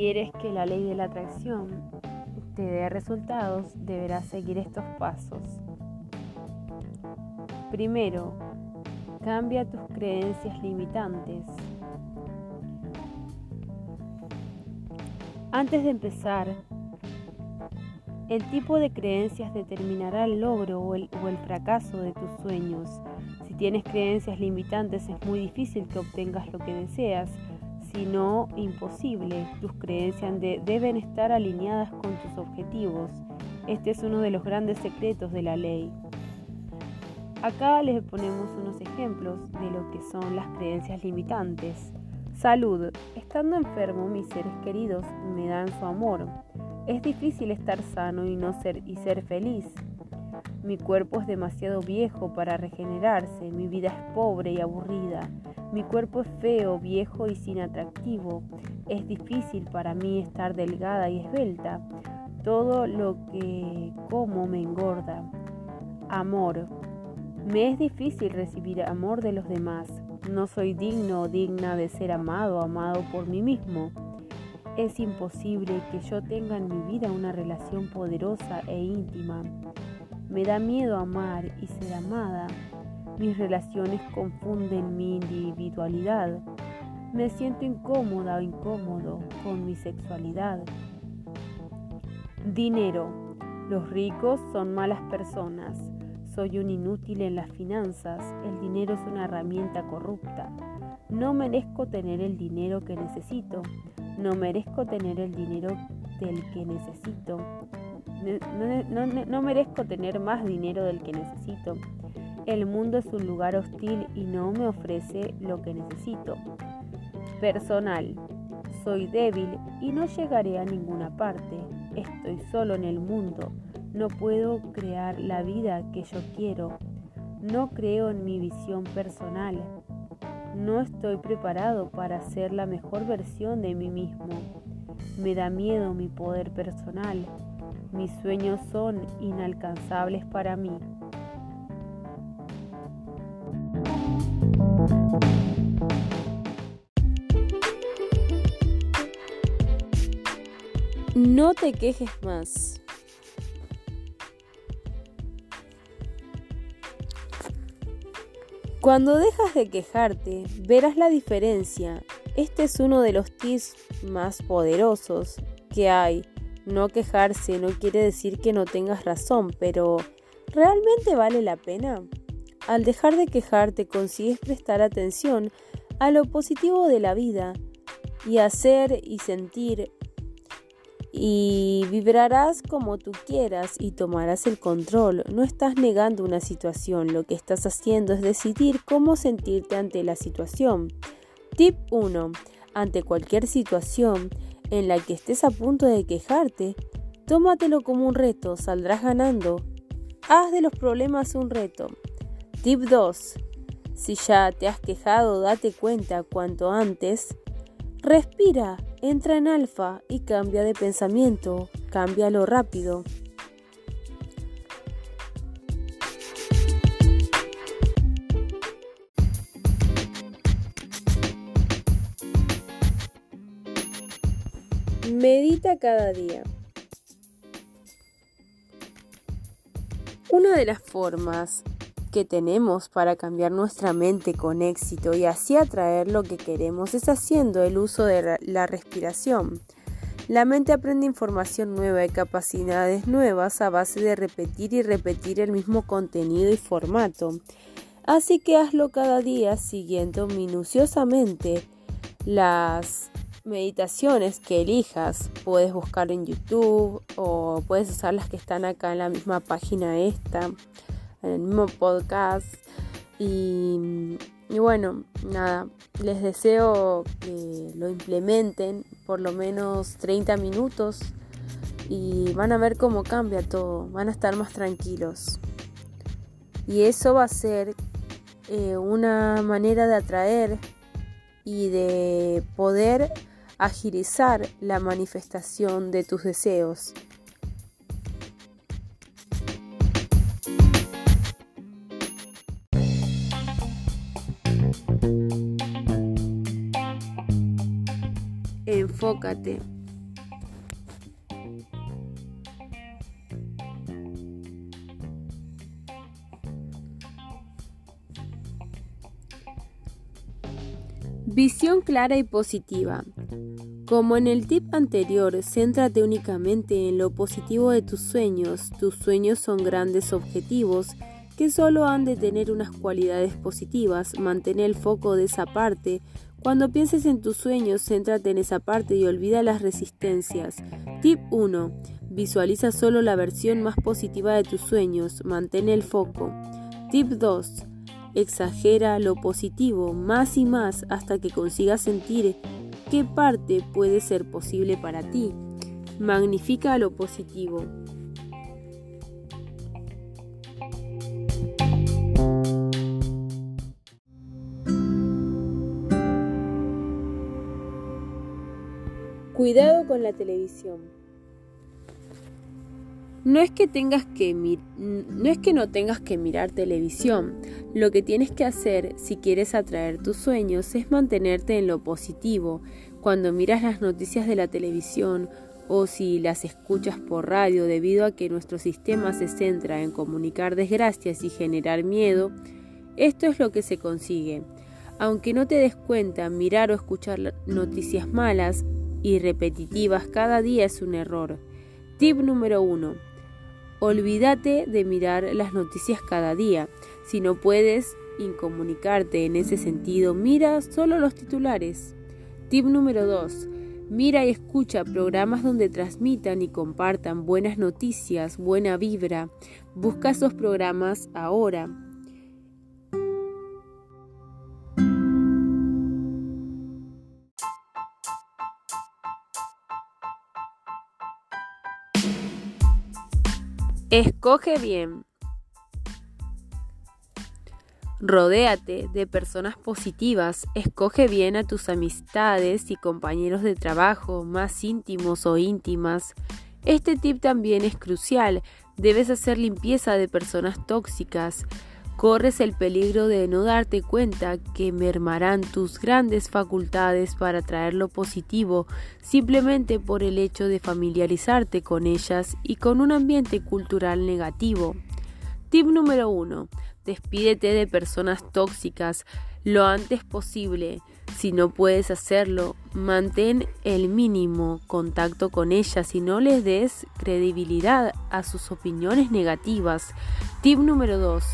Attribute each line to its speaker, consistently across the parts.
Speaker 1: quieres que la ley de la atracción te dé resultados, deberás seguir estos pasos. Primero, cambia tus creencias limitantes. Antes de empezar, el tipo de creencias determinará el logro o el, o el, fracaso de tus sueños. Si tienes creencias limitantes es muy difícil que obtengas lo que deseas sino imposible. Tus creencias deben estar alineadas con tus objetivos. Este es uno de los grandes secretos de la ley. Acá les ponemos unos ejemplos de lo que son las creencias limitantes. Salud. Estando enfermo, mis seres queridos me dan su amor. Es difícil estar sano y no ser y ser feliz. Mi cuerpo es demasiado viejo para regenerarse, mi vida es pobre y aburrida. Mi cuerpo es feo, viejo y sin atractivo. Es difícil para mí estar delgada y esbelta. Todo lo que como me engorda. Amor. Me es difícil recibir amor de los demás. No soy digno o digna de ser amado, amado por mí mismo. Es imposible que yo tenga en mi vida una relación poderosa e íntima. Me da miedo amar y ser amada. Mis relaciones confunden mi individualidad. Me siento incómoda o incómodo con mi sexualidad. Dinero. Los ricos son malas personas. Soy un inútil en las finanzas. El dinero es una herramienta corrupta. No merezco tener el dinero que necesito. No merezco tener el dinero del que necesito. No, merezco tener más dinero del que necesito. El mundo es un lugar hostil y no me ofrece lo que necesito. Personal. Soy débil y no llegaré a ninguna parte. Estoy solo en el mundo. No puedo crear la vida que yo quiero. No creo en mi visión personal. No estoy preparado para ser la mejor versión de mí mismo. Me da miedo mi poder personal. Mis sueños son inalcanzables para mí. No te quejes más. Cuando dejas de quejarte, verás la diferencia. Este es uno de los tips más poderosos que hay. No quejarse no quiere decir que no tengas razón, pero ¿realmente vale la pena? Al dejar de quejarte consigues prestar atención a lo positivo de la vida y hacer y sentir y vibrarás como tú quieras y tomarás el control. No estás negando una situación, lo que estás haciendo es decidir cómo sentirte ante la situación. Tip 1. Ante cualquier situación en la que estés a punto de quejarte, tómatelo como un reto, saldrás ganando. Haz de los problemas un reto. Tip 2. Si ya te has quejado, date cuenta cuanto antes. Respira, entra en alfa y cambia de pensamiento, cámbialo rápido. Medita cada día. Una de las formas que tenemos para cambiar nuestra mente con éxito y así atraer lo que queremos es haciendo el uso de la respiración. La mente aprende información nueva y capacidades nuevas a base de repetir y repetir el mismo contenido y formato. Así que hazlo cada día siguiendo minuciosamente las meditaciones que elijas. Puedes buscar en YouTube o puedes usar las que están acá en la misma página esta en el mismo podcast. Y, bueno, nada, les deseo que lo implementen por lo menos 30 minutos y van a ver cómo cambia todo, van a estar más tranquilos. Y eso va a ser eh, una manera de atraer y de poder agilizar la manifestación de tus deseos. Enfócate. Visión clara y positiva. Como en el tip anterior, céntrate únicamente en lo positivo de tus sueños. Tus sueños son grandes objetivos que solo han de tener unas cualidades positivas. Mantén el foco de esa parte. Cuando pienses en tus sueños, céntrate en esa parte y olvida las resistencias. Tip 1. Visualiza solo la versión más positiva de tus sueños. Mantén el foco. Tip 2. Exagera lo positivo más y más hasta que consigas sentir qué parte puede ser posible para ti. Magnifica lo positivo. Cuidado con la televisión. No es que tengas que no es que no tengas que mirar televisión. Lo que tienes que hacer si quieres atraer tus sueños es mantenerte en lo positivo. Cuando miras las noticias de la televisión o si las escuchas por radio debido a que nuestro sistema se centra en comunicar desgracias y generar miedo, esto es lo que se consigue. Aunque no te des cuenta, mirar o escuchar noticias malas y repetitivas cada día es un error. Tip número 1 Olvídate de mirar las noticias cada día. Si no puedes incomunicarte en ese sentido, mira solo los titulares. Tip número 2. Mira y escucha programas donde transmitan y compartan buenas noticias, buena vibra. Busca esos programas ahora. Escoge bien. Rodéate de personas positivas, escoge bien a tus amistades y compañeros de trabajo más íntimos o íntimas. Este tip también es crucial, debes hacer limpieza de personas tóxicas, corres el peligro de no darte cuenta que mermarán tus grandes facultades para traer lo positivo simplemente por el hecho de familiarizarte con ellas y con un ambiente cultural negativo. Tip número 1. Despídete de personas tóxicas lo antes posible. Si no puedes hacerlo, mantén el mínimo contacto con ellas y no les des credibilidad a sus opiniones negativas. Tip número 2.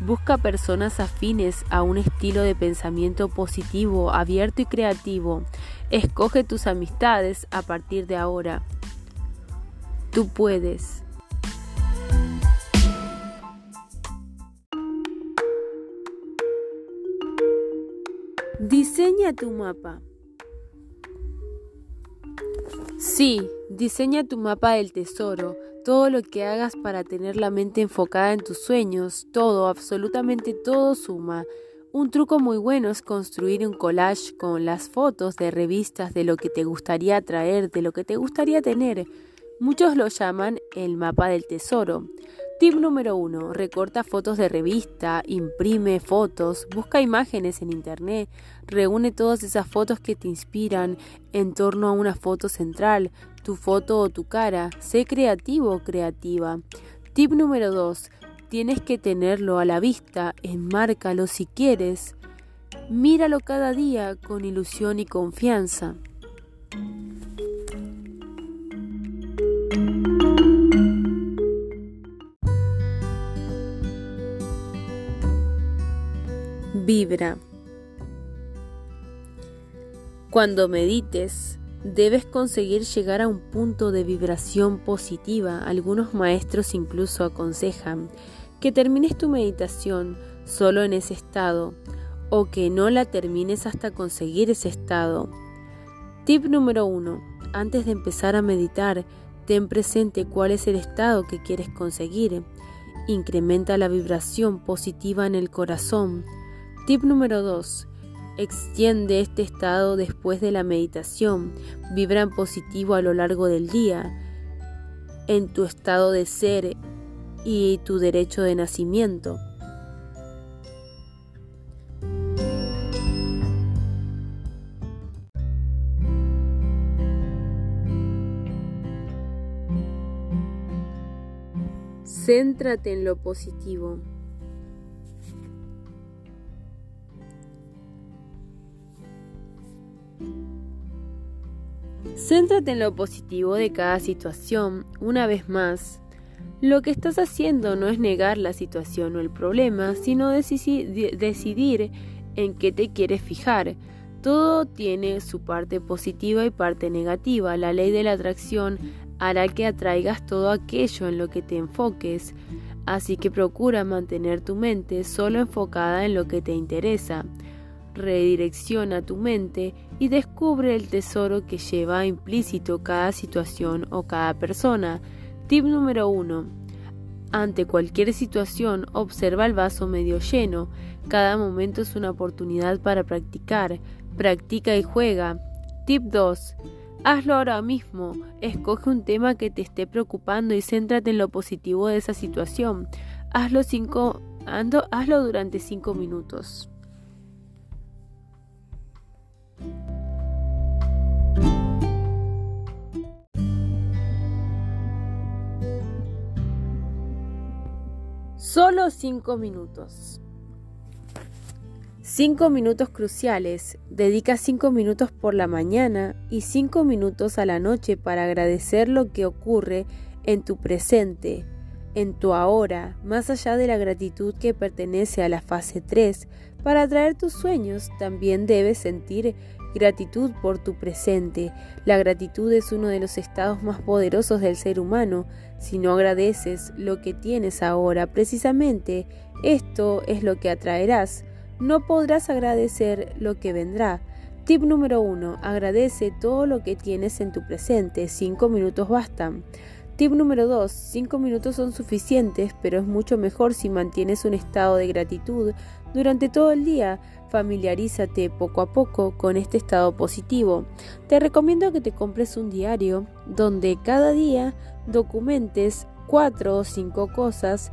Speaker 1: Busca personas afines a un estilo de pensamiento positivo, abierto y creativo. Escoge tus amistades a partir de ahora. Tú puedes. Diseña tu mapa. Sí, diseña tu mapa del tesoro todo lo que hagas para tener la mente enfocada en tus sueños, todo, absolutamente todo suma. Un truco muy bueno es construir un collage con las fotos de revistas de lo que te gustaría traer, de lo que te gustaría tener. Muchos lo llaman el mapa del tesoro. Tip número 1. Recorta fotos de revista, imprime fotos, busca imágenes en internet, reúne todas esas fotos que te inspiran en torno a una foto central, tu foto o tu cara. Sé creativo o creativa. Tip número 2. Tienes que tenerlo a la vista, enmárcalo si quieres. Míralo cada día con ilusión y confianza. Vibra. Cuando medites, debes conseguir llegar a un punto de vibración positiva. Algunos maestros incluso aconsejan que termines tu meditación solo en ese estado o que no la termines hasta conseguir ese estado. Tip número 1. Antes de empezar a meditar, ten presente cuál es el estado que quieres conseguir. Incrementa la vibración positiva en el corazón Tip número 2. Extiende este estado después de la meditación. Vibra en positivo a lo largo del día, en tu estado de ser y tu derecho de nacimiento. Céntrate en lo positivo. Céntrate en lo positivo de cada situación. Una vez más, lo que estás haciendo no es negar la situación o el problema, sino decidir en qué te quieres fijar. Todo tiene su parte positiva y parte negativa. La ley de la atracción hará que atraigas todo aquello en lo que te enfoques. Así que procura mantener tu mente solo enfocada en lo que te interesa. Redirecciona tu mente y descubre el tesoro que lleva implícito cada situación o cada persona. Tip número 1. Ante cualquier situación, observa el vaso medio lleno. Cada momento es una oportunidad para practicar. Practica y juega. Tip 2. Hazlo ahora mismo. Escoge un tema que te esté preocupando y céntrate en lo positivo de esa situación. Hazlo, cinco, hazlo durante 5 minutos. Solo 5 minutos. 5 minutos cruciales. Dedica 5 minutos por la mañana y 5 minutos a la noche para agradecer lo que ocurre en tu presente, en tu ahora, más allá de la gratitud que pertenece a la fase 3. Para atraer tus sueños también debes sentir gratitud por tu presente. La gratitud es uno de los estados más poderosos del ser humano. Si no agradeces lo que tienes ahora, precisamente esto es lo que atraerás. No podrás agradecer lo que vendrá. Tip número 1. Agradece todo lo que tienes en tu presente. 5 minutos bastan. Tip número 2. 5 minutos son suficientes, pero es mucho mejor si mantienes un estado de gratitud durante todo el día. Familiarízate poco a poco con este estado positivo. Te recomiendo que te compres un diario donde cada día documentes cuatro o cinco cosas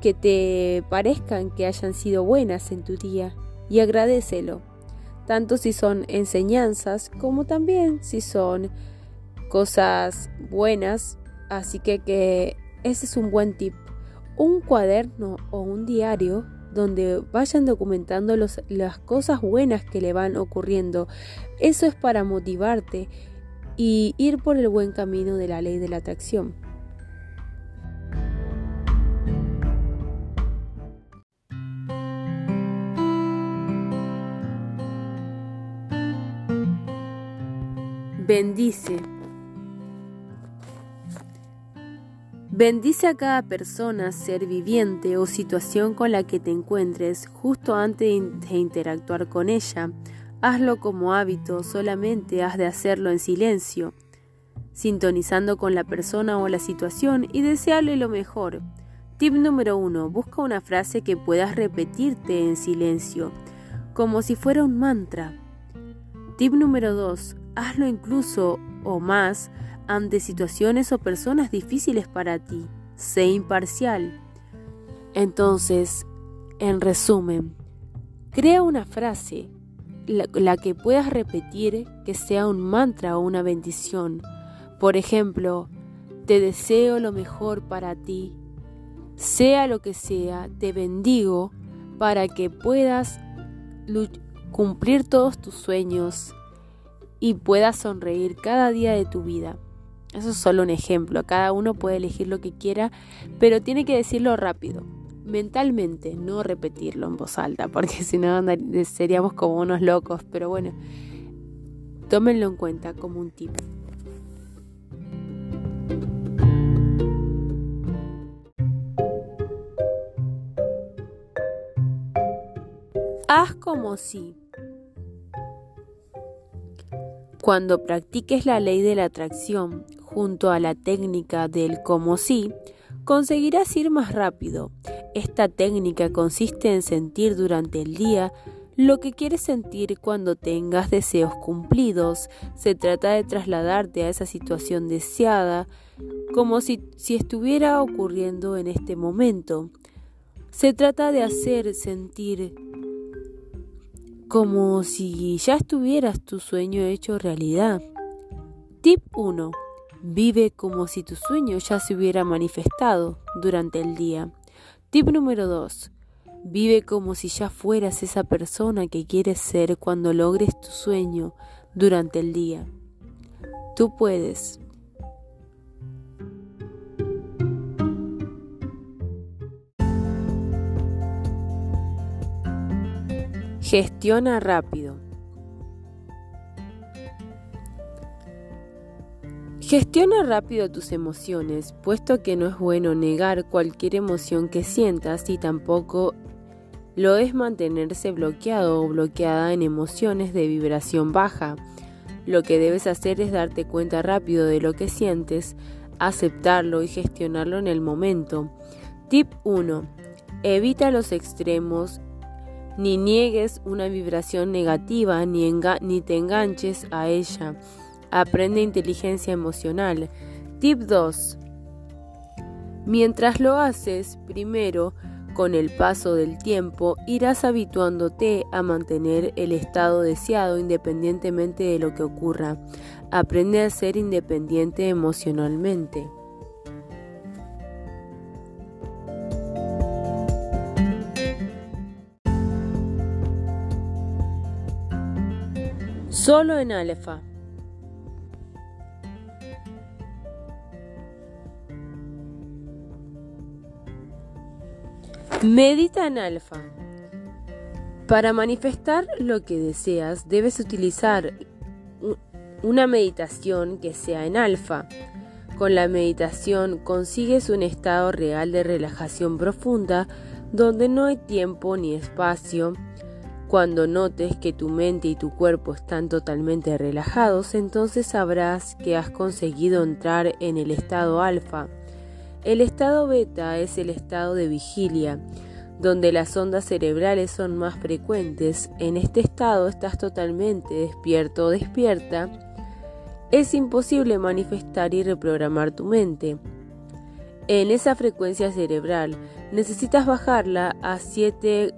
Speaker 1: que te parezcan que hayan sido buenas en tu día y agradecelo, tanto si son enseñanzas como también si son cosas buenas, así que, que ese es un buen tip. Un cuaderno o un diario donde vayan documentando las cosas buenas que le van ocurriendo. Eso es para motivarte y ir por el buen camino de la ley de la atracción. Bendice. Bendice a cada persona, ser viviente o situación con la que te encuentres justo antes de interactuar con ella. Hazlo como hábito, solamente has de hacerlo en silencio, sintonizando con la persona o la situación y desearle lo mejor. Tip número 1. Busca una frase que puedas repetirte en silencio, como si fuera un mantra. Tip número 2. Hazlo incluso o más ante situaciones o personas difíciles para ti. Sé imparcial. Entonces, en resumen, crea una frase, la, que puedas repetir que sea un mantra o una bendición. Por ejemplo, te deseo lo mejor para ti. Sea lo que sea, te bendigo para que puedas cumplir todos tus sueños y puedas sonreír cada día de tu vida. Eso es solo un ejemplo, cada uno puede elegir lo que quiera, pero tiene que decirlo rápido, mentalmente, no repetirlo en voz alta, porque si no seríamos como unos locos, pero bueno, tómenlo en cuenta como un tip. Haz como si. Cuando practiques la ley de la atracción junto a la técnica del como si, conseguirás ir más rápido. Esta técnica consiste en sentir durante el día lo que quieres sentir cuando tengas deseos cumplidos. Se trata de trasladarte a esa situación deseada como si, si estuviera ocurriendo en este momento. Se trata de hacer sentir como si ya estuvieras tu sueño hecho realidad. Tip 1. Vive como si tu sueño ya se hubiera manifestado durante el día. Tip número 2. Vive como si ya fueras esa persona que quieres ser cuando logres tu sueño durante el día. Tú puedes. Gestiona rápido. Gestiona rápido tus emociones, puesto que no es bueno negar cualquier emoción que sientas y tampoco lo es mantenerse bloqueado o bloqueada en emociones de vibración baja. Lo que debes hacer es darte cuenta rápido de lo que sientes, aceptarlo y gestionarlo en el momento. Tip 1. Evita los extremos, ni niegues una vibración negativa ni, ni te enganches a ella. Aprende inteligencia emocional. Tip 2. Mientras lo haces, primero, con el paso del tiempo, irás habituándote a mantener el estado deseado independientemente de lo que ocurra. Aprende a ser independiente emocionalmente. Solo en alfa. Medita en alfa. Para manifestar lo que deseas, debes utilizar una meditación que sea en alfa. Con la meditación consigues un estado real de relajación profunda donde no hay tiempo ni espacio. Cuando notes que tu mente y tu cuerpo están totalmente relajados, entonces sabrás que has conseguido entrar en el estado alfa. El estado beta es el estado de vigilia, donde las ondas cerebrales son más frecuentes. En este estado estás totalmente despierto o despierta. Es imposible manifestar y reprogramar tu mente. En esa frecuencia cerebral necesitas bajarla a 7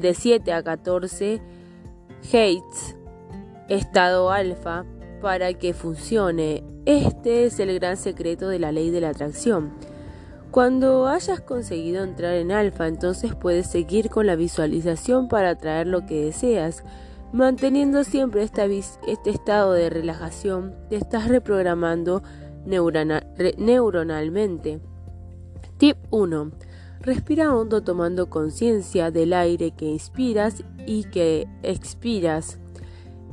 Speaker 1: de 7 a 14 Hz, estado alfa, para que funcione. Este es el gran secreto de la ley de la atracción. Cuando hayas conseguido entrar en alfa, entonces puedes seguir con la visualización para atraer lo que deseas. Manteniendo siempre este estado de relajación, te estás reprogramando neuronalmente. Tip 1. Respira hondo tomando conciencia del aire que inspiras y que expiras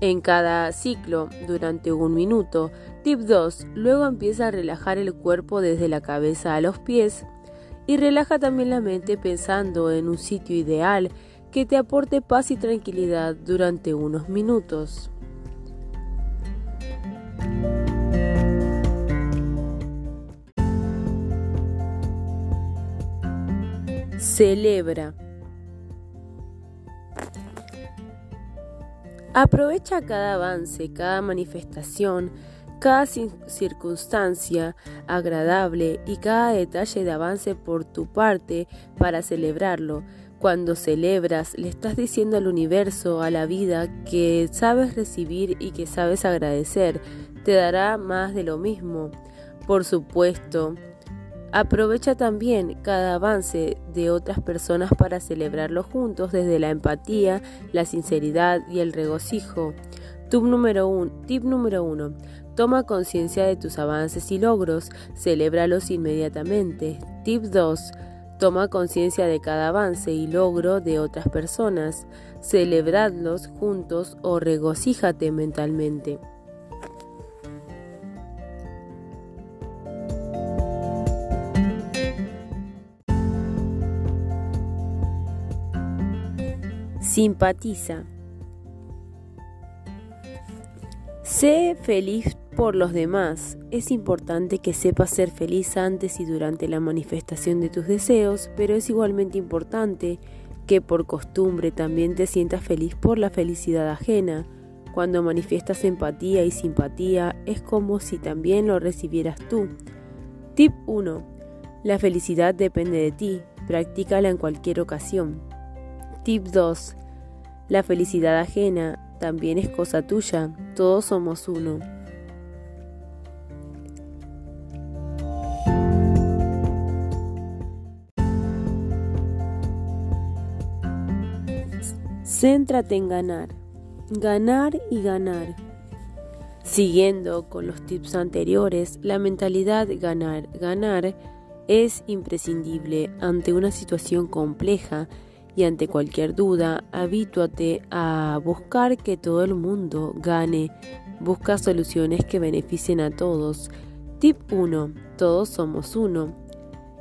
Speaker 1: en cada ciclo durante un minuto. Tip 2. Luego empieza a relajar el cuerpo desde la cabeza a los pies y relaja también la mente pensando en un sitio ideal que te aporte paz y tranquilidad durante unos minutos. Celebra. Aprovecha cada avance, cada manifestación, cada circunstancia agradable y cada detalle de avance por tu parte para celebrarlo. Cuando celebras, le estás diciendo al universo, a la vida, que sabes recibir y que sabes agradecer. Te dará más de lo mismo. Por supuesto, Aprovecha también cada avance de otras personas para celebrarlo juntos desde la empatía, la sinceridad y el regocijo. Tip número, uno, tip número uno. Toma conciencia de tus avances y logros, celébralos inmediatamente. Tip 2. Toma conciencia de cada avance y logro de otras personas, celebradlos juntos o regocíjate mentalmente. Simpatiza. Sé feliz por los demás. Es importante que sepas ser feliz antes y durante la manifestación de tus deseos, pero es igualmente importante que por costumbre también te sientas feliz por la felicidad ajena. Cuando manifiestas empatía y simpatía es como si también lo recibieras tú. Tip 1. La felicidad depende de ti. Practícala en cualquier ocasión. Tip 2. La felicidad ajena también es cosa tuya, todos somos uno. Céntrate en ganar, ganar y ganar. Siguiendo con los tips anteriores, la mentalidad ganar, ganar es imprescindible ante una situación compleja y ante cualquier duda, habítúate a buscar que todo el mundo gane. Busca soluciones que beneficien a todos. Tip 1. Todos somos uno.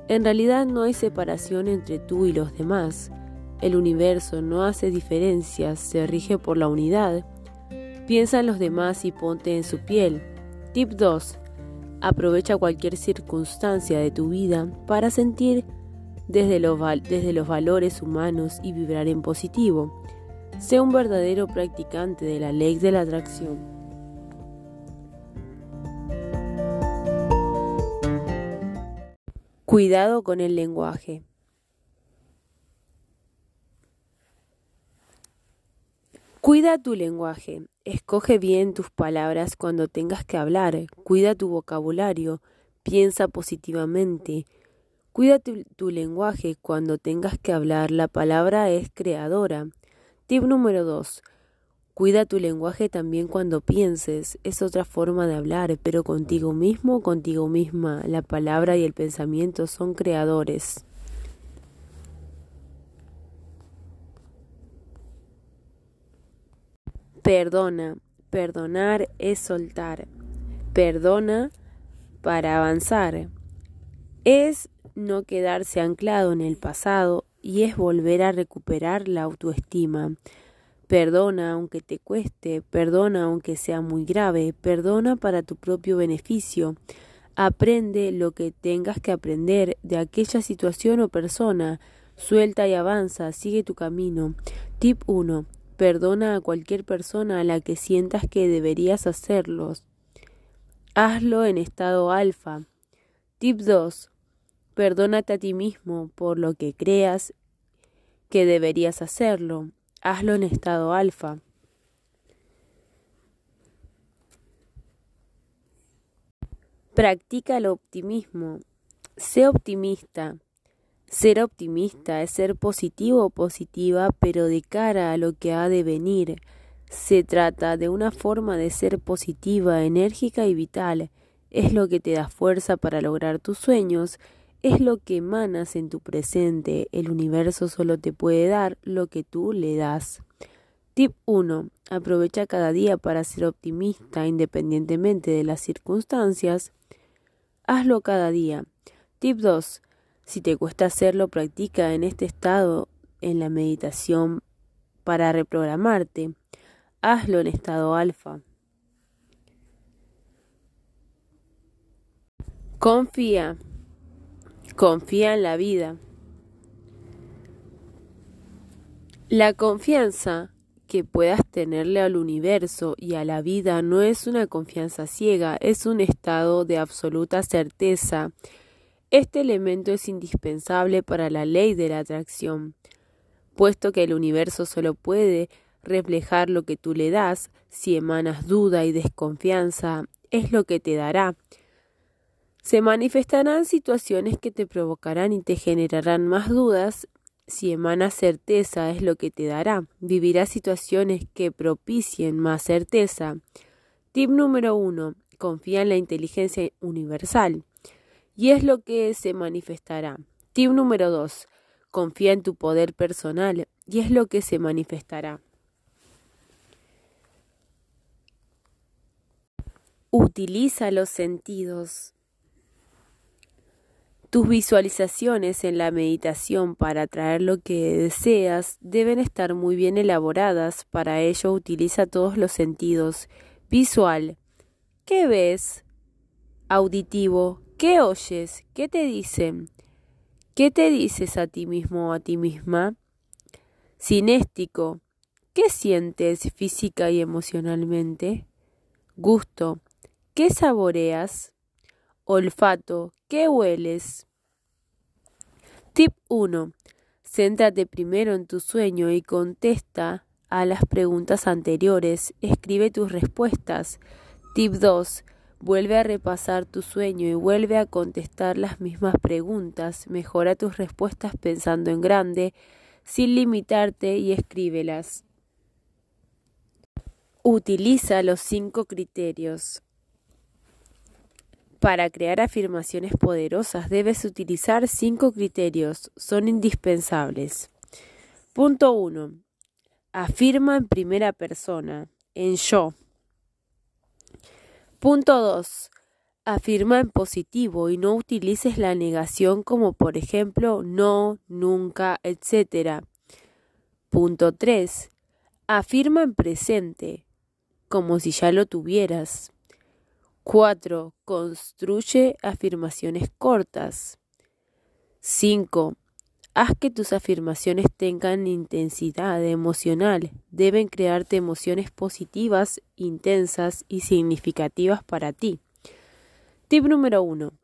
Speaker 1: En realidad no hay separación entre tú y los demás. El universo no hace diferencias, se rige por la unidad. Piensa en los demás y ponte en su piel. Tip 2. Aprovecha cualquier circunstancia de tu vida para sentir desde los, desde los valores humanos y vibrar en positivo. Sé un verdadero practicante de la ley de la atracción. Cuidado con el lenguaje. Cuida tu lenguaje. Escoge bien tus palabras cuando tengas que hablar. Cuida tu vocabulario. Piensa positivamente. Cuida tu, lenguaje cuando tengas que hablar. La palabra es creadora. Tip número 2. Cuida tu lenguaje también cuando pienses. Es otra forma de hablar, pero contigo mismo, contigo misma. La palabra y el pensamiento son creadores. Perdona. Perdonar es soltar. Perdona para avanzar. Es no quedarse anclado en el pasado y es volver a recuperar la autoestima. Perdona aunque te cueste, perdona aunque sea muy grave, perdona para tu propio beneficio. Aprende lo que tengas que aprender de aquella situación o persona. Suelta y avanza, sigue tu camino. Tip 1. Perdona a cualquier persona a la que sientas que deberías hacerlo. Hazlo en estado alfa. Tip 2. Perdónate a ti mismo por lo que creas que deberías hacerlo. Hazlo en estado alfa. Practica el optimismo. Sé optimista. Ser optimista es ser positivo o positiva, pero de cara a lo que ha de venir. Se trata de una forma de ser positiva, enérgica y vital. Es lo que te da fuerza para lograr tus sueños. Es lo que emanas en tu presente. El universo solo te puede dar lo que tú le das. Tip 1. Aprovecha cada día para ser optimista independientemente de las circunstancias. Hazlo cada día. Tip 2. Si te cuesta hacerlo, practica en este estado en la meditación para reprogramarte. Hazlo en estado alfa. Confía. Confía en la vida. La confianza que puedas tenerle al universo y a la vida no es una confianza ciega, es un estado de absoluta certeza este elemento es indispensable para la ley de la atracción, puesto que el universo solo puede reflejar lo que tú le das, si emanas duda y desconfianza, es lo que te dará. Se manifestarán situaciones que te provocarán y te generarán más dudas, si emanas certeza es lo que te dará. Vivirás situaciones que propicien más certeza. Tip número uno. Confía en la inteligencia universal y es lo que se manifestará. Tip número 2. Confía en tu poder personal y es lo que se manifestará. Utiliza los sentidos. Tus visualizaciones en la meditación para atraer lo que deseas deben estar muy bien elaboradas. Para ello utiliza todos los sentidos. Visual. ¿Qué ves? Auditivo. ¿Qué oyes? ¿Qué te dicen? ¿Qué te dices a ti mismo o a ti misma? Sinéstico. ¿Qué sientes física y emocionalmente? Gusto. ¿Qué saboreas? Olfato. ¿Qué hueles? Tip 1. Céntrate primero en tu sueño y contesta a las preguntas anteriores. Escribe tus respuestas. Tip 2. Vuelve a repasar tu sueño y vuelve a contestar las mismas preguntas. Mejora tus respuestas pensando en grande, sin limitarte y escríbelas. Utiliza los cinco criterios. Para crear afirmaciones poderosas debes utilizar cinco criterios. Son indispensables. Punto 1. Afirma en primera persona, en yo. Punto 2. Afirma en positivo y no utilices la negación como por ejemplo no, nunca, etc. Punto 3. Afirma en presente, como si ya lo tuvieras. 4. Construye afirmaciones cortas. 5. Haz que tus afirmaciones tengan intensidad emocional. Deben crearte emociones positivas, intensas y significativas para ti. Tip número 1.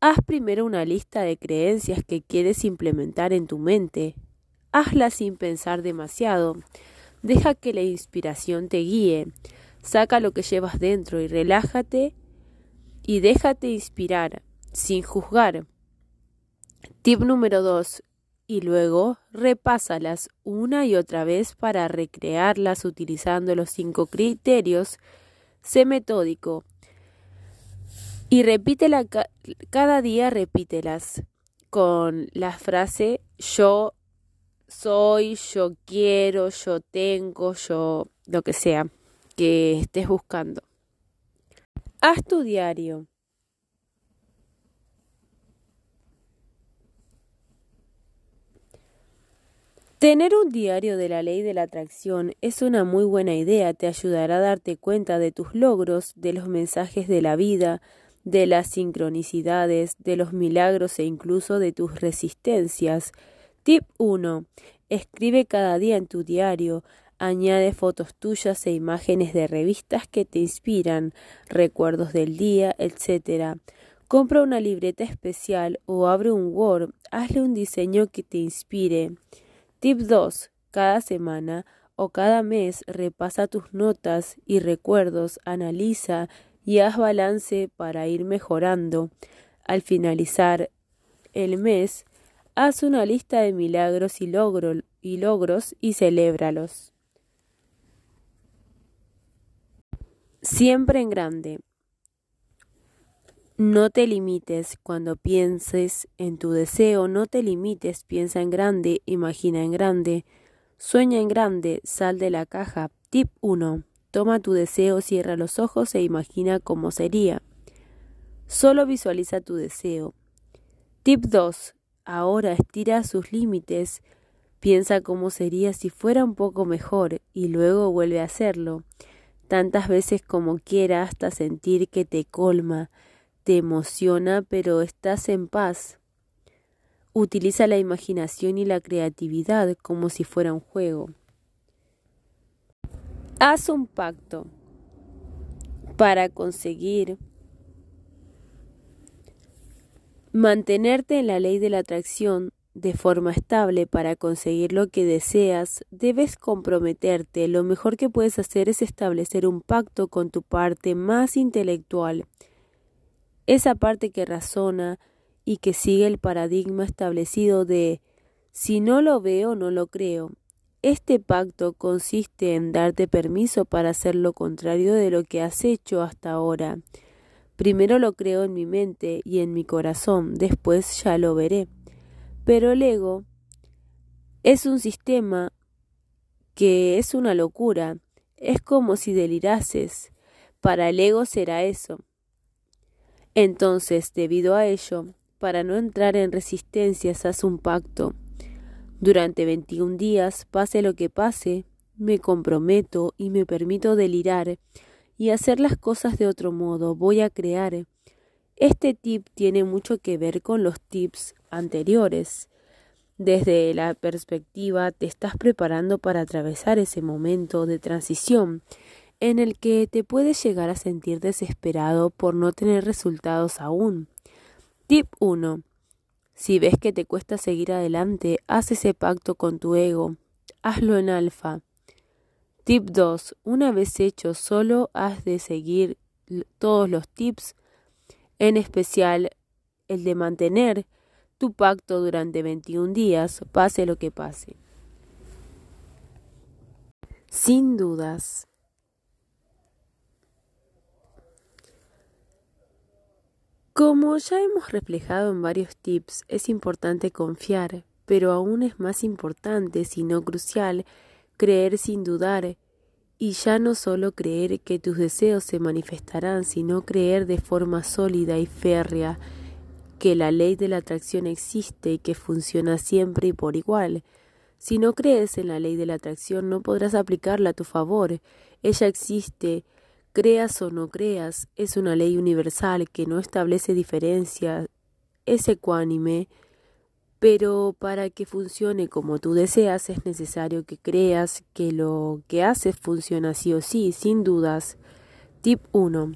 Speaker 1: Haz primero una lista de creencias que quieres implementar en tu mente. Hazla sin pensar demasiado. Deja que la inspiración te guíe. Saca lo que llevas dentro y relájate y déjate inspirar, sin juzgar. Tip número 2. Y luego repásalas una y otra vez para recrearlas utilizando los cinco criterios. Sé metódico. Y repítela cada día, repítelas con la frase yo soy, yo quiero, yo tengo, yo lo que sea que estés buscando. Haz tu diario. Tener un diario de la ley de la atracción es una muy buena idea, te ayudará a darte cuenta de tus logros, de los mensajes de la vida, de las sincronicidades, de los milagros e incluso de tus resistencias. Tip 1. Escribe cada día en tu diario. Añade fotos tuyas e imágenes de revistas que te inspiran, recuerdos del día, etc. Compra una libreta especial o abre un Word. Hazle un diseño que te inspire. Tip 2. Cada semana o cada mes repasa tus notas y recuerdos, analiza y haz balance para ir mejorando. Al finalizar el mes, haz una lista de milagros y, y logros y celébralos. Siempre en grande. No te limites cuando pienses en tu deseo, no te limites, piensa en grande, imagina en grande, sueña en grande, sal de la caja. Tip 1. Toma tu deseo, cierra los ojos e imagina cómo sería. Solo visualiza tu deseo. Tip 2. Ahora estira sus límites, piensa cómo sería si fuera un poco mejor y luego vuelve a hacerlo, tantas veces como quiera hasta sentir que te colma, te emociona, pero estás en paz. Utiliza la imaginación y la creatividad como si fuera un juego. Haz un pacto para conseguir mantenerte en la ley de la atracción de forma estable para conseguir lo que deseas, debes comprometerte. Lo mejor que puedes hacer es establecer un pacto con tu parte más intelectual esa parte que razona y que sigue el paradigma establecido de si no lo veo, no lo creo. Este pacto consiste en darte permiso para hacer lo contrario de lo que has hecho hasta ahora. Primero lo creo en mi mente y en mi corazón, después ya lo veré. Pero el ego es un sistema que es una locura, es como si delirases. Para el ego será eso. Entonces, debido a ello, para no entrar en resistencias, haz un pacto. Durante 21 días, pase lo que pase, me comprometo y me permito delirar y hacer las cosas de otro modo. Voy a crear. Este tip tiene mucho que ver con los tips anteriores. Desde la perspectiva te estás preparando para atravesar ese momento de transición en el que te puedes llegar a sentir desesperado por no tener resultados aún. Tip 1. Si ves que te cuesta seguir adelante, haz ese pacto con tu ego. Hazlo en alfa. Tip 2. Una vez hecho, solo has de seguir todos los tips, en especial el de mantener tu pacto durante 21 días, pase lo que pase. Sin dudas, Como ya hemos reflejado en varios tips, es importante confiar, pero aún es más importante, si no crucial, creer sin dudar, y ya no solo creer que tus deseos se manifestarán, sino creer de forma sólida y férrea que la ley de la atracción existe y que funciona siempre y por igual. Si no crees en la ley de la atracción, no podrás aplicarla a tu favor. Ella existe Creas o no creas, es una ley universal que no establece diferencias, es ecuánime, pero para que funcione como tú deseas es necesario que creas que lo que haces funciona sí o sí, sin dudas. Tip 1.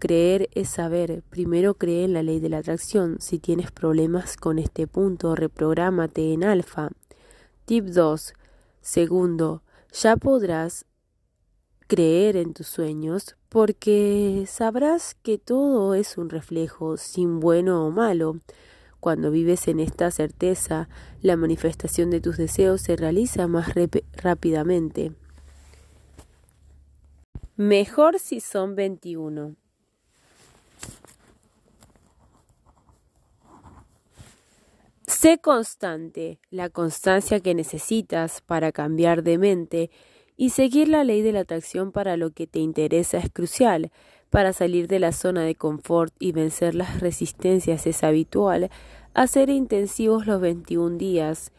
Speaker 1: Creer es saber. Primero cree en la ley de la atracción. Si tienes problemas con este punto, reprográmate en alfa. Tip 2. Segundo, ya podrás creer en tus sueños porque sabrás que todo es un reflejo, sin bueno o malo. Cuando vives en esta certeza, la manifestación de tus deseos se realiza más rápidamente. Mejor si son 21. Sé constante, la constancia que necesitas para cambiar de mente y seguir la ley de la atracción para lo que te interesa es crucial. Para salir de la zona de confort y vencer las resistencias es habitual hacer intensivos los 21 días.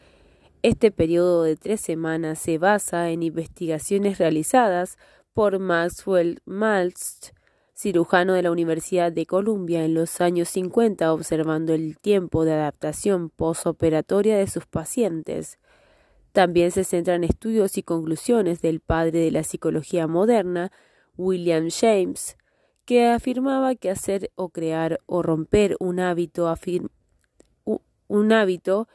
Speaker 1: Este periodo de tres semanas se basa en investigaciones realizadas por Maxwell Maltz, cirujano de la Universidad de Columbia en los años 50, observando el tiempo de adaptación posoperatoria de sus pacientes. También se centra en estudios y conclusiones del padre de la psicología moderna, William James, que afirmaba que hacer o crear o romper un hábito, un hábito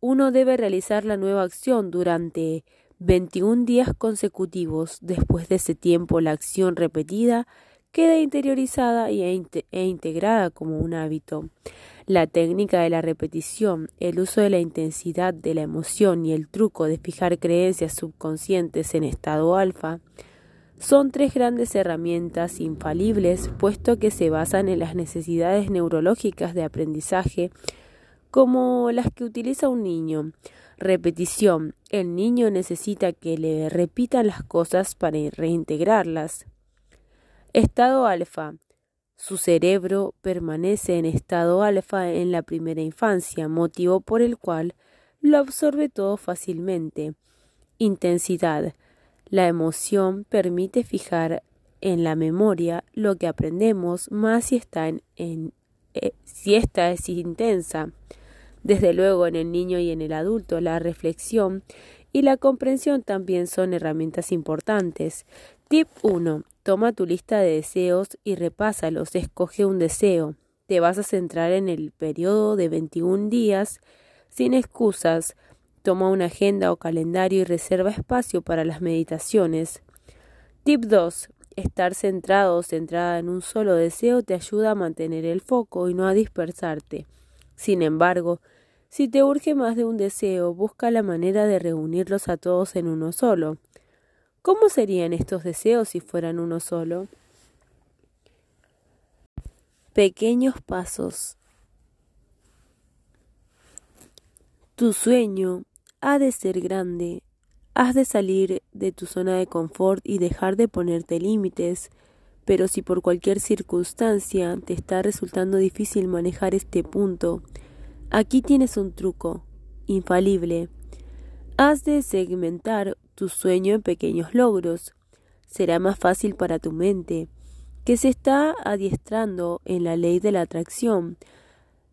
Speaker 1: uno debe realizar la nueva acción durante 21 días consecutivos. Después de ese tiempo, la acción repetida queda interiorizada e, e integrada como un hábito. La técnica de la repetición, el uso de la intensidad de la emoción y el truco de fijar creencias subconscientes en estado alfa son tres grandes herramientas infalibles puesto que se basan en las necesidades neurológicas de aprendizaje como las que utiliza un niño. Repetición. El niño necesita que le repitan las cosas para reintegrarlas. Estado alfa. Su cerebro permanece en estado alfa en la primera infancia, motivo por el cual lo absorbe todo fácilmente. Intensidad. La emoción permite fijar en la memoria lo que aprendemos más si está en, eh, si esta es intensa. Desde luego en el niño y en el adulto la reflexión y la comprensión también son herramientas importantes. Tip 1. Toma tu lista de deseos y repásalos. Escoge un deseo. Te vas a centrar en el periodo de 21 días sin excusas. Toma una agenda o calendario y reserva espacio para las meditaciones. Tip 2. Estar centrado o centrada en un solo deseo te ayuda a mantener el foco y no a dispersarte. Sin embargo, si te urge más de un deseo, busca la manera de reunirlos a todos en uno solo. ¿Cómo serían estos deseos si fueran uno solo? Pequeños pasos. Tu sueño ha de ser grande. Has de salir de tu zona de confort y dejar de ponerte límites. Pero si por cualquier circunstancia te está resultando difícil manejar este punto, aquí tienes un truco infalible. Has de segmentar tu sueño en pequeños logros. Será más fácil para tu mente, que se está adiestrando en la ley de la atracción,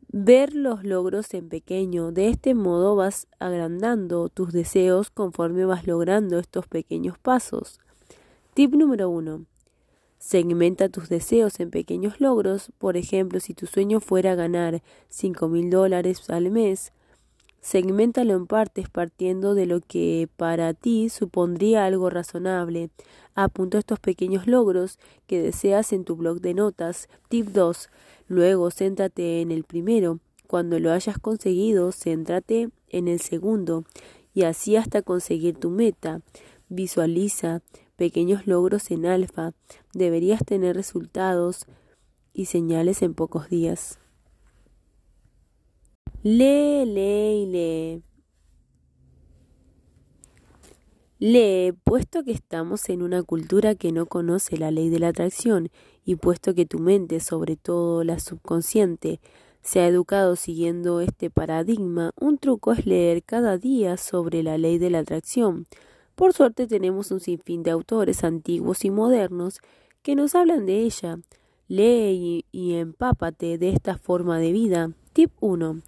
Speaker 1: ver los logros en pequeño. De este modo vas agrandando tus deseos conforme vas logrando estos pequeños pasos. Tip número uno. Segmenta tus deseos en pequeños logros. Por ejemplo, si tu sueño fuera ganar cinco mil dólares al mes, Segméntalo en partes partiendo de lo que para ti supondría algo razonable. Apunta estos pequeños logros que deseas en tu blog de notas. Tip 2. Luego céntrate en el primero. Cuando lo hayas conseguido, céntrate en el segundo y así hasta conseguir tu meta. Visualiza pequeños logros en alfa. Deberías tener resultados y señales en pocos días. Lee, lee y lee. Lee, puesto que estamos en una cultura que no conoce la ley de la atracción y puesto que tu mente, sobre todo la subconsciente, se ha educado siguiendo este paradigma, un truco es leer cada día sobre la ley de la atracción. Por suerte tenemos un sinfín de autores antiguos y modernos que nos hablan de ella. Lee y, y empápate de esta forma de vida. Tip 1.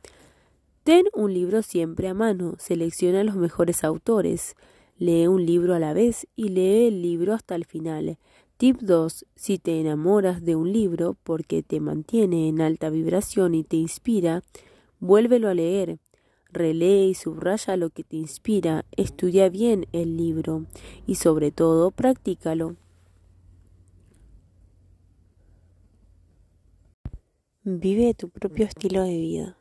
Speaker 1: Ten un libro siempre a mano, selecciona los mejores autores, lee un libro a la vez y lee el libro hasta el final. Tip 2. Si te enamoras de un libro porque te mantiene en alta vibración y te inspira, vuélvelo a leer. Relee y subraya lo que te inspira, estudia bien el libro y sobre todo practícalo. Vive tu propio estilo de vida.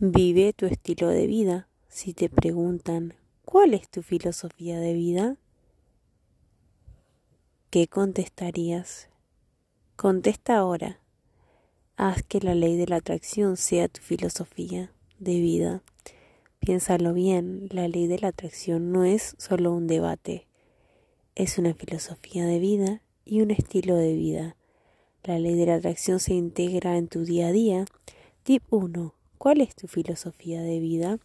Speaker 1: Vive tu estilo de vida. Si te preguntan, ¿cuál es tu filosofía de vida? ¿Qué contestarías? Contesta ahora. Haz que la ley de la atracción sea tu filosofía de vida. Piénsalo bien, la ley de la atracción no es solo un debate, es una filosofía de vida y un estilo de vida. La ley de la atracción se integra en tu día a día. Tip 1. ¿Cuál es tu filosofía de vida?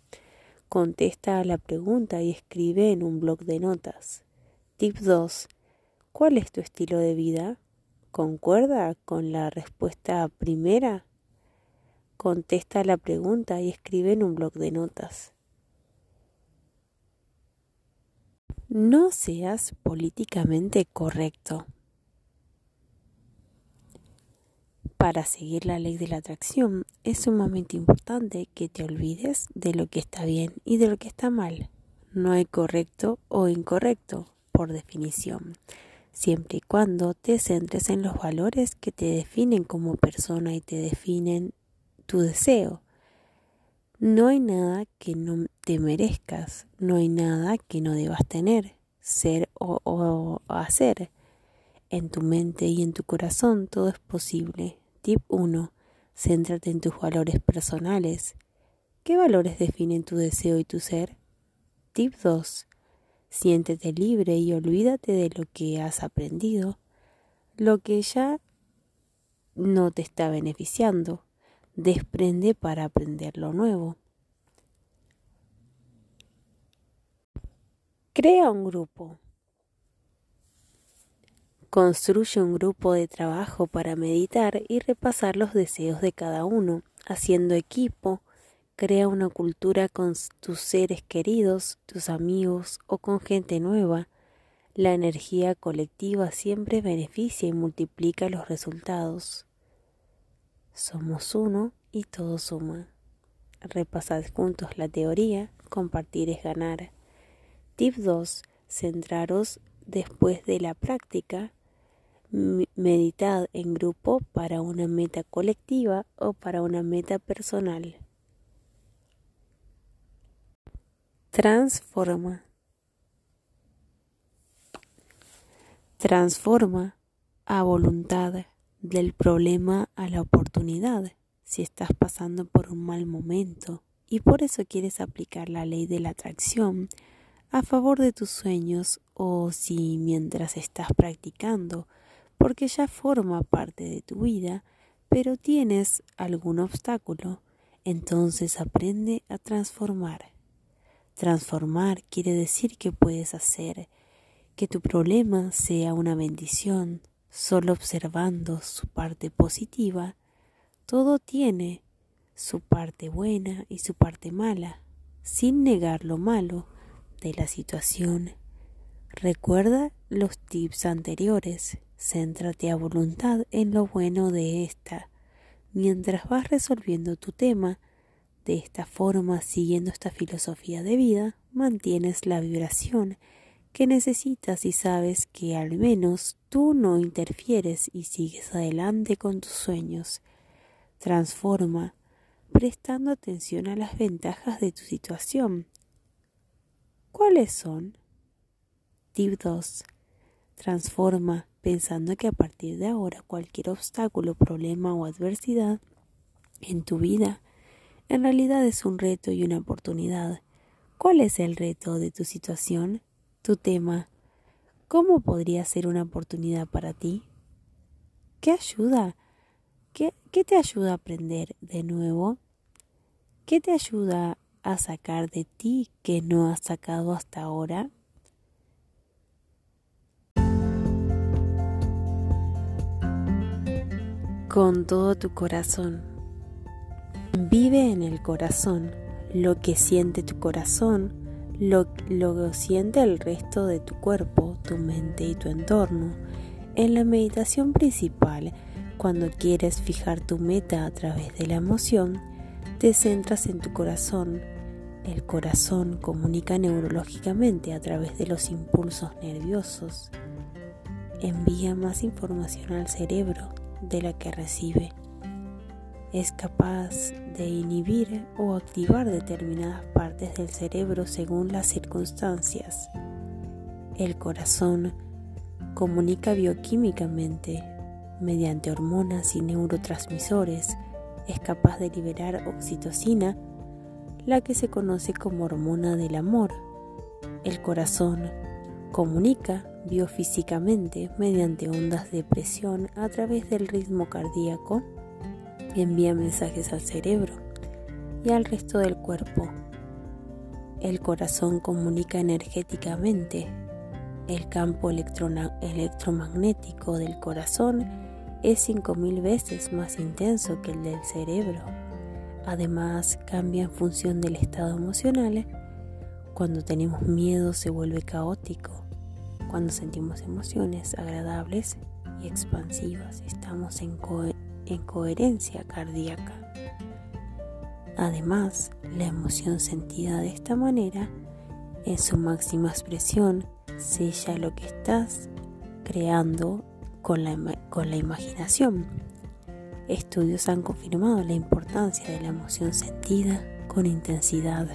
Speaker 1: Contesta a la pregunta y escribe en un blog de notas. Tip 2. ¿Cuál es tu estilo de vida? ¿Concuerda con la respuesta primera? Contesta a la pregunta y escribe en un blog de notas. No seas políticamente correcto. Para seguir la ley de la atracción es sumamente importante que te olvides de lo que está bien y de lo que está mal. No hay correcto o incorrecto, por definición, siempre y cuando te centres en los valores que te definen como persona y te definen tu deseo. No hay nada que no te merezcas, no hay nada que no debas tener, ser o, o hacer. En tu mente y en tu corazón todo es posible, Tip 1. Céntrate en tus valores personales. ¿Qué valores definen tu deseo y tu ser? Tip 2. Siéntete libre y olvídate de lo que has aprendido, lo que ya no te está beneficiando. Desprende para aprender lo nuevo. Crea un grupo. Construye un grupo de trabajo para meditar y repasar los deseos de cada uno. Haciendo equipo, crea una cultura con tus seres queridos, tus amigos o con gente nueva. La energía colectiva siempre beneficia y multiplica los resultados. Somos uno y todo suma. Repasad juntos la teoría, compartir es ganar. Tip 2. Centraros después de la práctica meditad en grupo para una meta colectiva o para una meta personal. Transforma. Transforma a voluntad del problema a la oportunidad si estás pasando por un mal momento y por eso quieres aplicar la ley de la atracción a favor de tus sueños o si mientras estás practicando porque ya forma parte de tu vida, pero tienes algún obstáculo, entonces aprende a transformar. Transformar quiere decir que puedes hacer que tu problema sea una bendición, solo observando su parte positiva, todo tiene su parte buena y su parte mala, sin negar lo malo de la situación. Recuerda los tips anteriores Céntrate a voluntad en lo bueno de esta, mientras vas resolviendo tu tema. De esta forma, siguiendo esta filosofía de vida, mantienes la vibración que necesitas y sabes que al menos tú no interfieres y sigues adelante con tus sueños. Transforma, prestando atención a las ventajas de tu situación. ¿Cuáles son? Tip 2. Transforma pensando que a partir de ahora cualquier obstáculo, problema o adversidad
Speaker 2: en tu vida, en realidad es un reto y una oportunidad. ¿Cuál es el reto de tu situación? Tu tema. ¿Cómo podría ser una oportunidad para ti? ¿Qué ayuda? ¿Qué, ¿Qué, te ayuda a aprender de nuevo? ¿Qué te ayuda a sacar de ti que no has sacado hasta ahora? Con todo tu corazón. Vive en el corazón lo que siente tu corazón, lo, lo siente el resto de tu cuerpo, tu mente y tu entorno. En la meditación principal, cuando quieres fijar tu meta a través de la emoción, te centras en tu corazón. El corazón comunica neurológicamente a través de los impulsos nerviosos. Envía más información al cerebro de la que recibe. Es capaz de inhibir o activar determinadas partes del cerebro según las circunstancias. El corazón comunica bioquímicamente mediante hormonas y neurotransmisores. Es capaz de liberar oxitocina, la que se conoce como hormona del amor. El corazón comunica biofísicamente mediante ondas de presión a través del ritmo cardíaco envía mensajes al cerebro y al resto del cuerpo. El corazón comunica energéticamente. El campo electromagnético del corazón es 5.000 veces más intenso que el del cerebro. Además, cambia en función del estado emocional. Cuando tenemos miedo se vuelve caótico. Cuando sentimos emociones agradables y expansivas, estamos en, en coherencia cardíaca. Además, la emoción sentida de esta manera, en su máxima expresión, sella lo que estás creando con la, con la imaginación. Estudios han confirmado la importancia de la emoción sentida con intensidad,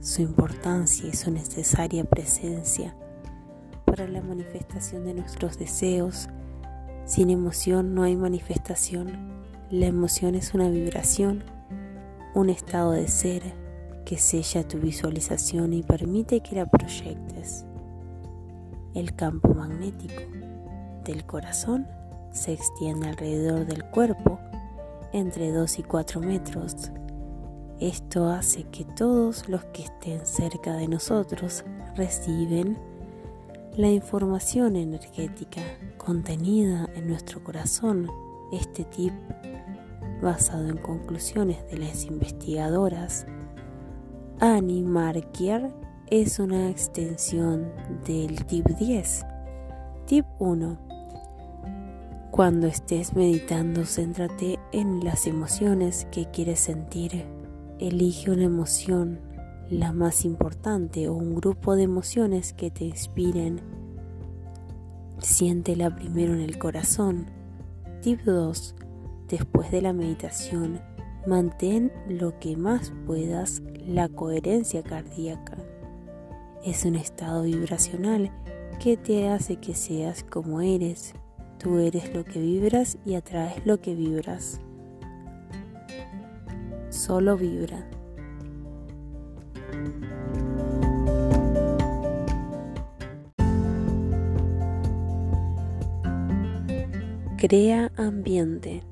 Speaker 2: su importancia y su necesaria presencia para la manifestación de nuestros deseos. Sin emoción no hay manifestación la emoción es una vibración, un estado de ser que sella tu visualización y permite que la proyectes. El campo magnético del corazón se extiende alrededor del cuerpo entre 2 y 4 metros. Esto hace que todos los que estén cerca de nosotros reciben la información energética contenida en nuestro corazón. Este tip basado en conclusiones de las investigadoras, Annie Markier es una extensión del tip 10. Tip 1. Cuando estés meditando, céntrate en las emociones que quieres sentir. Elige una emoción, la más importante, o un grupo de emociones que te inspiren. Siéntela primero en el corazón. Tip 2. Después de la meditación, mantén lo que más puedas la coherencia cardíaca. Es un estado vibracional que te hace que seas como eres. Tú eres lo que vibras y atraes lo que vibras. Solo vibra. Crea ambiente.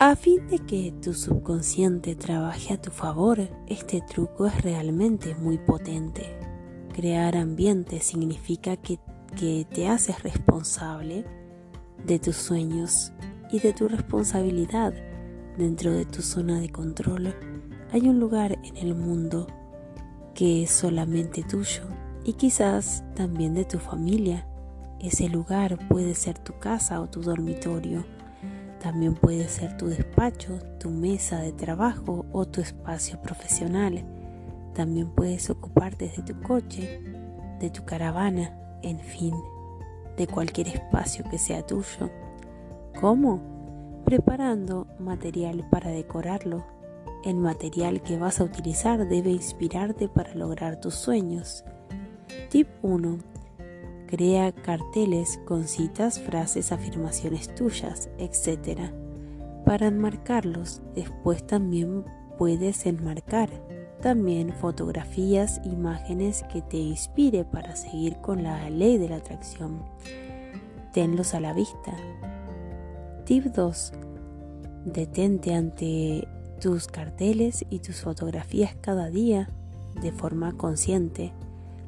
Speaker 2: A fin de que tu subconsciente trabaje a tu favor, este truco es realmente muy potente. Crear ambiente significa que, te haces responsable de tus sueños y de tu responsabilidad dentro de tu zona de control. Hay un lugar en el mundo que es solamente tuyo y quizás también de tu familia. Ese lugar puede ser tu casa o tu dormitorio también puede ser tu despacho, tu mesa de trabajo o tu espacio profesional. También puedes ocuparte de tu coche, de tu caravana, en fin, de cualquier espacio que sea tuyo. ¿Cómo? Preparando material para decorarlo. El material que vas a utilizar debe inspirarte para lograr tus sueños. Tip 1. Crea carteles con citas, frases, afirmaciones tuyas, etc. Para enmarcarlos, después también puedes enmarcar también fotografías, imágenes que te inspire para seguir con la ley de la atracción. Tenlos a la vista. Tip 2. Detente ante tus carteles y tus fotografías cada día de forma consciente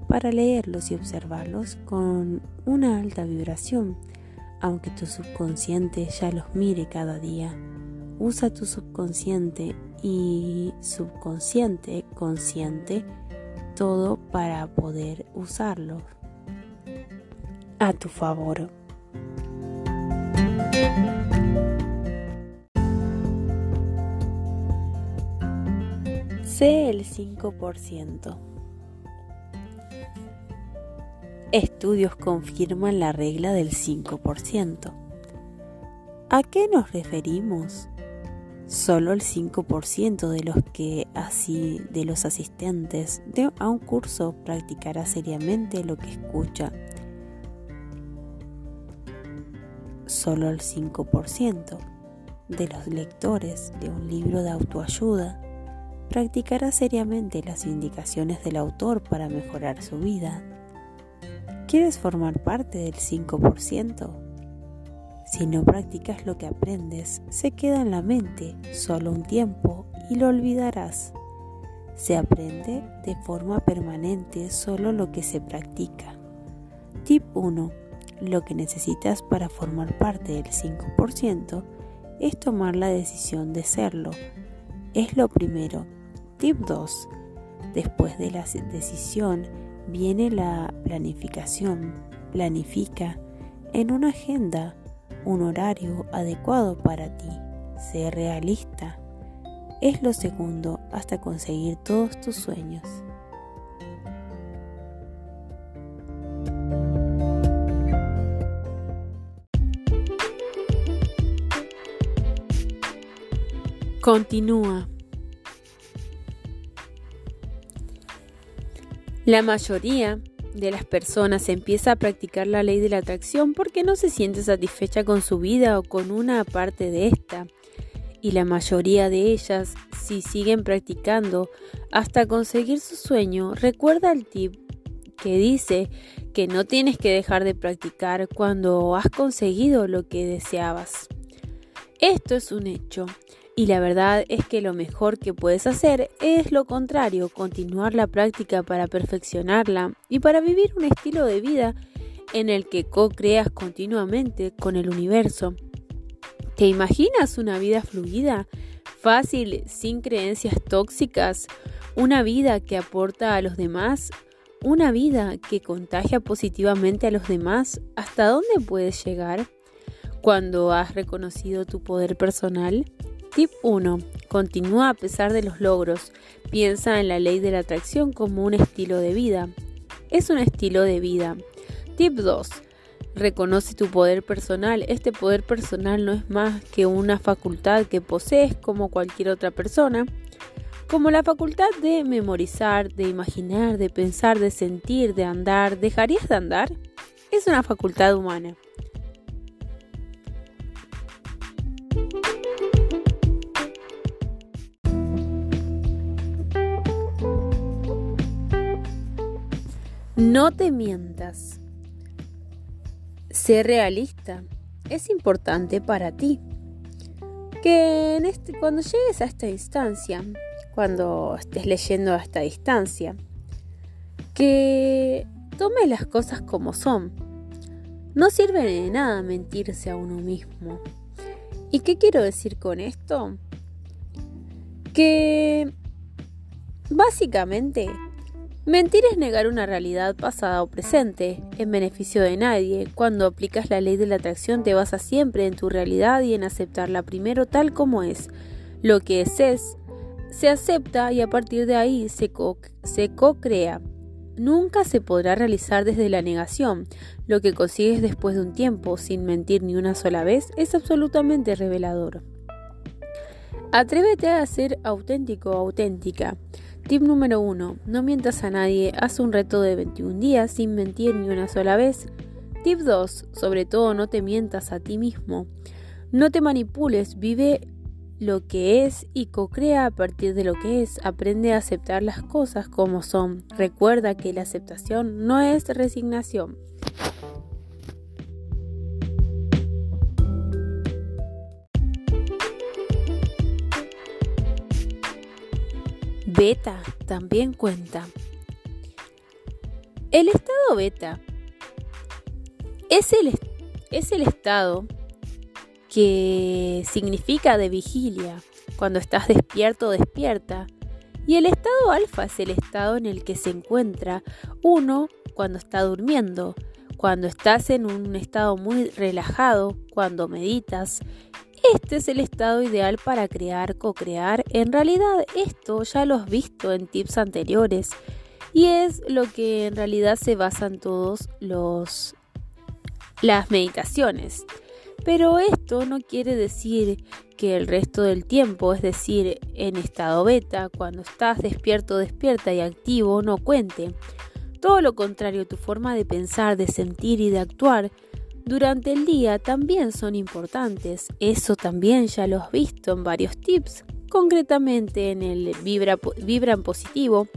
Speaker 2: para leerlos y observarlos con una alta vibración, aunque tu subconsciente ya los mire cada día. Usa tu subconsciente y subconsciente, consciente, todo para poder usarlo a tu favor. Sé el 5%. Estudios confirman la regla del 5%. ¿A qué nos referimos? Solo el 5% de los que así de los asistentes de a un curso practicará seriamente lo que escucha. Solo el 5% de los lectores de un libro de autoayuda practicará seriamente las indicaciones del autor para mejorar su vida. ¿Quieres formar parte del 5%? Si no practicas lo que aprendes, se queda en la mente solo un tiempo y lo olvidarás. Se aprende de forma permanente solo lo que se practica. Tip 1. Lo que necesitas para formar parte del 5% es tomar la decisión de serlo. Es lo primero. Tip 2. Después de la decisión viene la planificación. Planifica en una agenda un horario adecuado para ti. Sé realista. Es lo segundo hasta conseguir todos tus sueños. Continúa. La mayoría de las personas empieza a practicar la ley de la atracción porque no se siente satisfecha con su vida o con una parte de esta. Y la mayoría de ellas, si siguen practicando hasta conseguir su sueño, recuerda el tip que dice que no tienes que dejar de practicar cuando has conseguido lo que deseabas. Esto es un hecho y la verdad es que lo mejor que puedes hacer es lo contrario, continuar la práctica para perfeccionarla y para vivir un estilo de vida en el que co-creas continuamente con el universo. ¿Te imaginas una vida fluida, fácil, sin creencias tóxicas? Una vida que aporta a los demás, una vida que contagia positivamente a los demás. ¿Hasta dónde puedes llegar cuando has reconocido tu poder personal? Tip 1. Continúa a pesar de los logros. Piensa en la ley de la atracción como un estilo de vida. Es un estilo de vida. Tip 2. Reconoce tu poder personal. Este poder personal no es más que una facultad que posees como cualquier otra persona. Como la facultad de memorizar, de imaginar, de pensar, de sentir, de andar. ¿Dejarías de andar? Es una facultad humana. No te mientas. Sé realista. Es importante para ti. Que este, cuando llegues a esta instancia, cuando estés leyendo a esta distancia, que tome las cosas como son. No sirve de nada mentirse a uno mismo. ¿Y qué quiero decir con esto? Que básicamente Mentir es negar una realidad pasada o presente, en beneficio de nadie. Cuando aplicas la ley de la atracción te basas siempre en tu realidad y en aceptarla primero tal como es. Lo que es es, se acepta y a partir de ahí se co-crea. Nunca se podrá realizar desde la negación. Lo que consigues después de un tiempo, sin mentir ni una sola vez, es absolutamente revelador. Atrévete a ser auténtico o auténtica.
Speaker 1: Tip número 1. No mientas a nadie. Haz un reto de 21 días sin mentir ni una sola vez. Tip 2. Sobre todo no te mientas a ti mismo. No te manipules. Vive lo que es y co-crea a partir de lo que es. Aprende a aceptar las cosas como son. Recuerda que la aceptación no es resignación. Beta también cuenta. El estado beta es el, es el estado que significa de vigilia, cuando estás despierto o despierta. Y el estado alfa es el estado en el que se encuentra uno cuando está durmiendo, cuando estás en un estado muy relajado, cuando meditas. Este es el estado ideal para crear, co-crear. En realidad esto ya lo has visto en tips anteriores y es lo que en realidad se basan todos los las meditaciones. Pero esto no quiere decir que el resto del tiempo, es decir, en estado beta, cuando estás despierto, despierta y activo, no cuente. Todo lo contrario, tu forma de pensar, de sentir y de actuar durante el día también son importantes. Eso también ya lo has visto en varios tips, concretamente en el vibra, en positivo.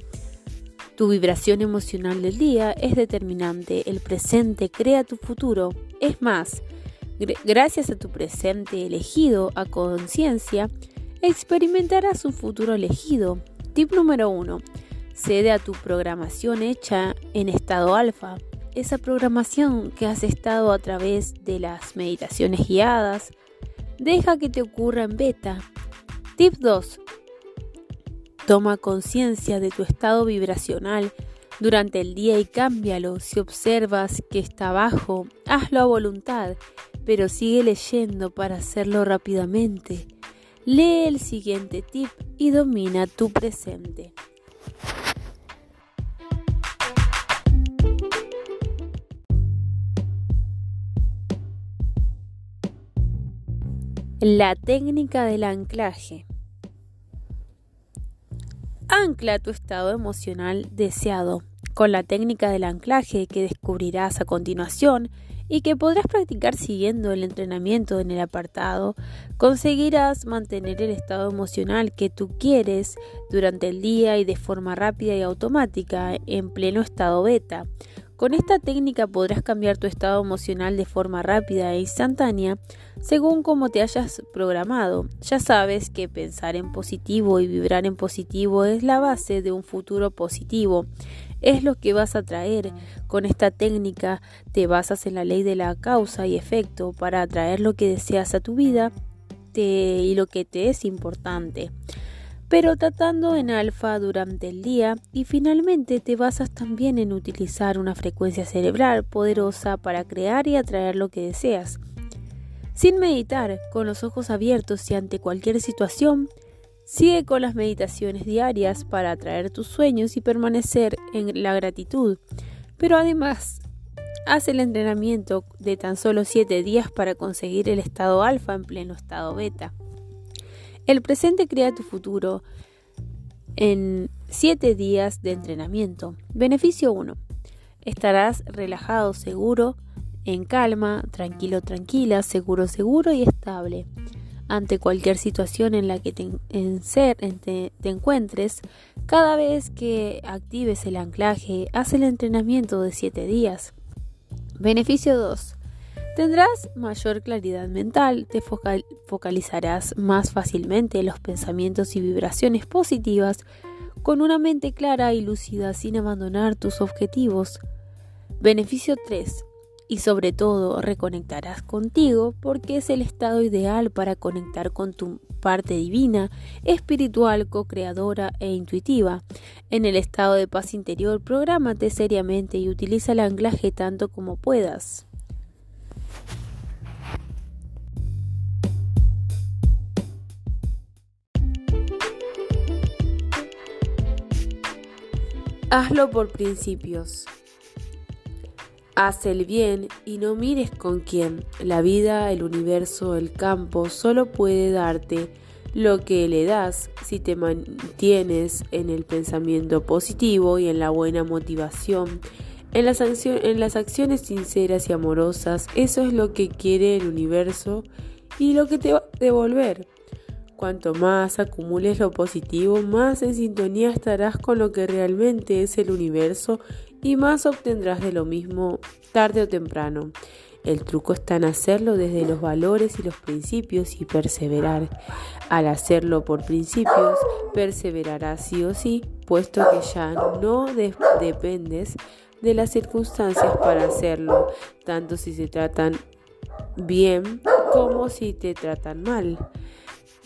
Speaker 1: Tu vibración emocional del día es determinante. El presente crea tu futuro. Es más, Gracias a tu presente elegido a conciencia, experimentarás un futuro elegido. Tip número 1. Cede a tu programación hecha en estado alfa. Esa programación que has estado a través de las meditaciones guiadas, deja que te ocurra en beta. Tip 2. Toma conciencia de tu estado vibracional durante el día y cámbialo. Si observas que está bajo, hazlo a voluntad pero sigue leyendo para hacerlo rápidamente. Lee el siguiente tip y domina tu presente. La técnica del anclaje. Ancla tu estado emocional deseado. Con la técnica del anclaje que descubrirás a continuación, y que podrás practicar siguiendo el entrenamiento en el apartado, conseguirás mantener el estado emocional que tú quieres durante el día y de forma rápida y automática en pleno estado beta. Con esta técnica podrás cambiar tu estado emocional de forma rápida e instantánea según como te hayas programado. Ya sabes que pensar en positivo y vibrar en positivo es la base de un futuro positivo es lo que vas a traer. Con esta técnica te basas en la ley de la causa y efecto para atraer lo que deseas a tu vida y lo que te es importante. Pero tratando en alfa durante el día y finalmente te basas también en utilizar una frecuencia cerebral poderosa para crear y atraer lo que deseas. Sin meditar, con los ojos abiertos y ante cualquier situación, Sigue con las meditaciones diarias para atraer tus sueños y permanecer en la gratitud. Pero además, haz el entrenamiento de tan solo 7 días para conseguir el estado alfa en pleno estado beta. El presente crea tu futuro en 7 días de entrenamiento. Beneficio 1. Estarás relajado, seguro, en calma, tranquilo, tranquila, seguro, seguro y estable ante cualquier situación en la que te, encuentres, cada vez que actives el anclaje, haz el entrenamiento de 7 días. Beneficio 2. Tendrás mayor claridad mental, te focalizarás más fácilmente en los pensamientos y vibraciones positivas con una mente clara y lúcida sin abandonar tus objetivos. Beneficio 3 y sobre todo reconectarás contigo porque es el estado ideal para conectar con tu parte divina, espiritual, co-creadora e intuitiva. En el estado de paz interior, prográmate seriamente y utiliza el anclaje tanto como puedas. Hazlo por principios. Haz el bien y no mires con quién. La vida, el universo, el campo solo puede darte
Speaker 2: lo que le das si te mantienes en el pensamiento positivo y en la buena motivación. En las, en las acciones sinceras y amorosas, eso es lo que quiere el universo y lo que te va a devolver. Cuanto más acumules lo positivo, más en sintonía estarás con lo que realmente es el universo y más obtendrás de lo mismo tarde o temprano. El truco está en hacerlo desde los valores y los principios y perseverar. Al hacerlo por principios, perseverarás sí o sí, puesto que ya no dependes de las circunstancias para hacerlo, tanto si se tratan bien como si te tratan mal.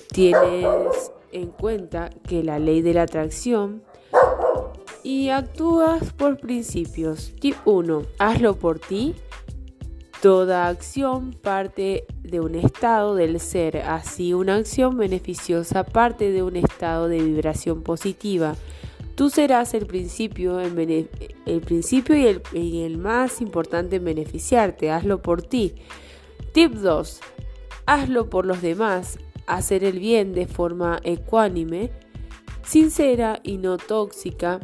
Speaker 2: Tienes en cuenta que la ley de la atracción y actúas por principios. Tip 1. Hazlo por ti. Toda acción parte de un estado del ser, así una acción beneficiosa parte de un estado de vibración positiva. Tú serás el principio, el principio y el, y el más importante en beneficiarte. Hazlo por ti. Tip 2. Hazlo por los demás hacer el bien de forma ecuánime, sincera y no tóxica.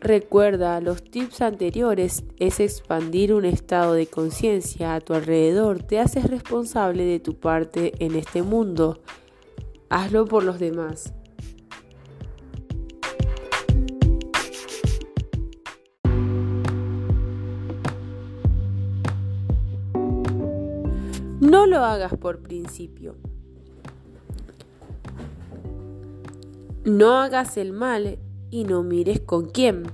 Speaker 2: Recuerda, los tips anteriores es expandir un estado de conciencia a tu alrededor. Te haces responsable de tu parte en este mundo. Hazlo por los demás. No lo hagas por principio. No hagas el mal y no mires con quién.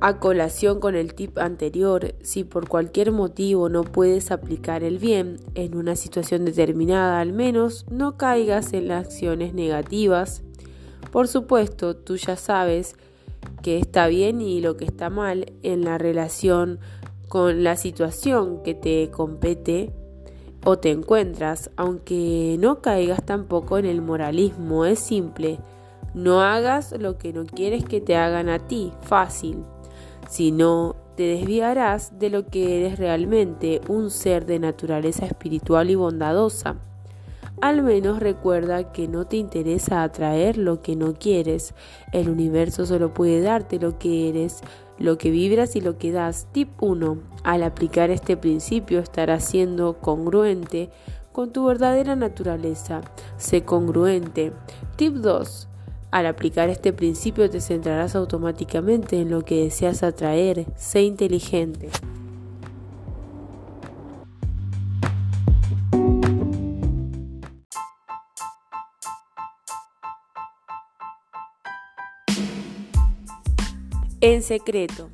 Speaker 2: A colación con el tip anterior, si por cualquier motivo no puedes aplicar el bien en una situación determinada, al menos no caigas en las acciones negativas. Por supuesto, tú ya sabes que está bien y lo que está mal en la relación con la situación que te compete o te encuentras, aunque no caigas tampoco en el moralismo, es simple no hagas lo que no quieres que te hagan a ti, fácil. Si no, te desviarás de lo que eres realmente, un ser de naturaleza espiritual y bondadosa. Al menos recuerda que no te interesa atraer lo que no quieres. El universo solo puede darte lo que eres, lo que vibras y lo que das. Tip 1. Al aplicar este principio estarás siendo congruente con tu verdadera naturaleza. Sé congruente. Tip 2. Al aplicar este principio te centrarás automáticamente en lo que deseas atraer. Sé inteligente. En secreto.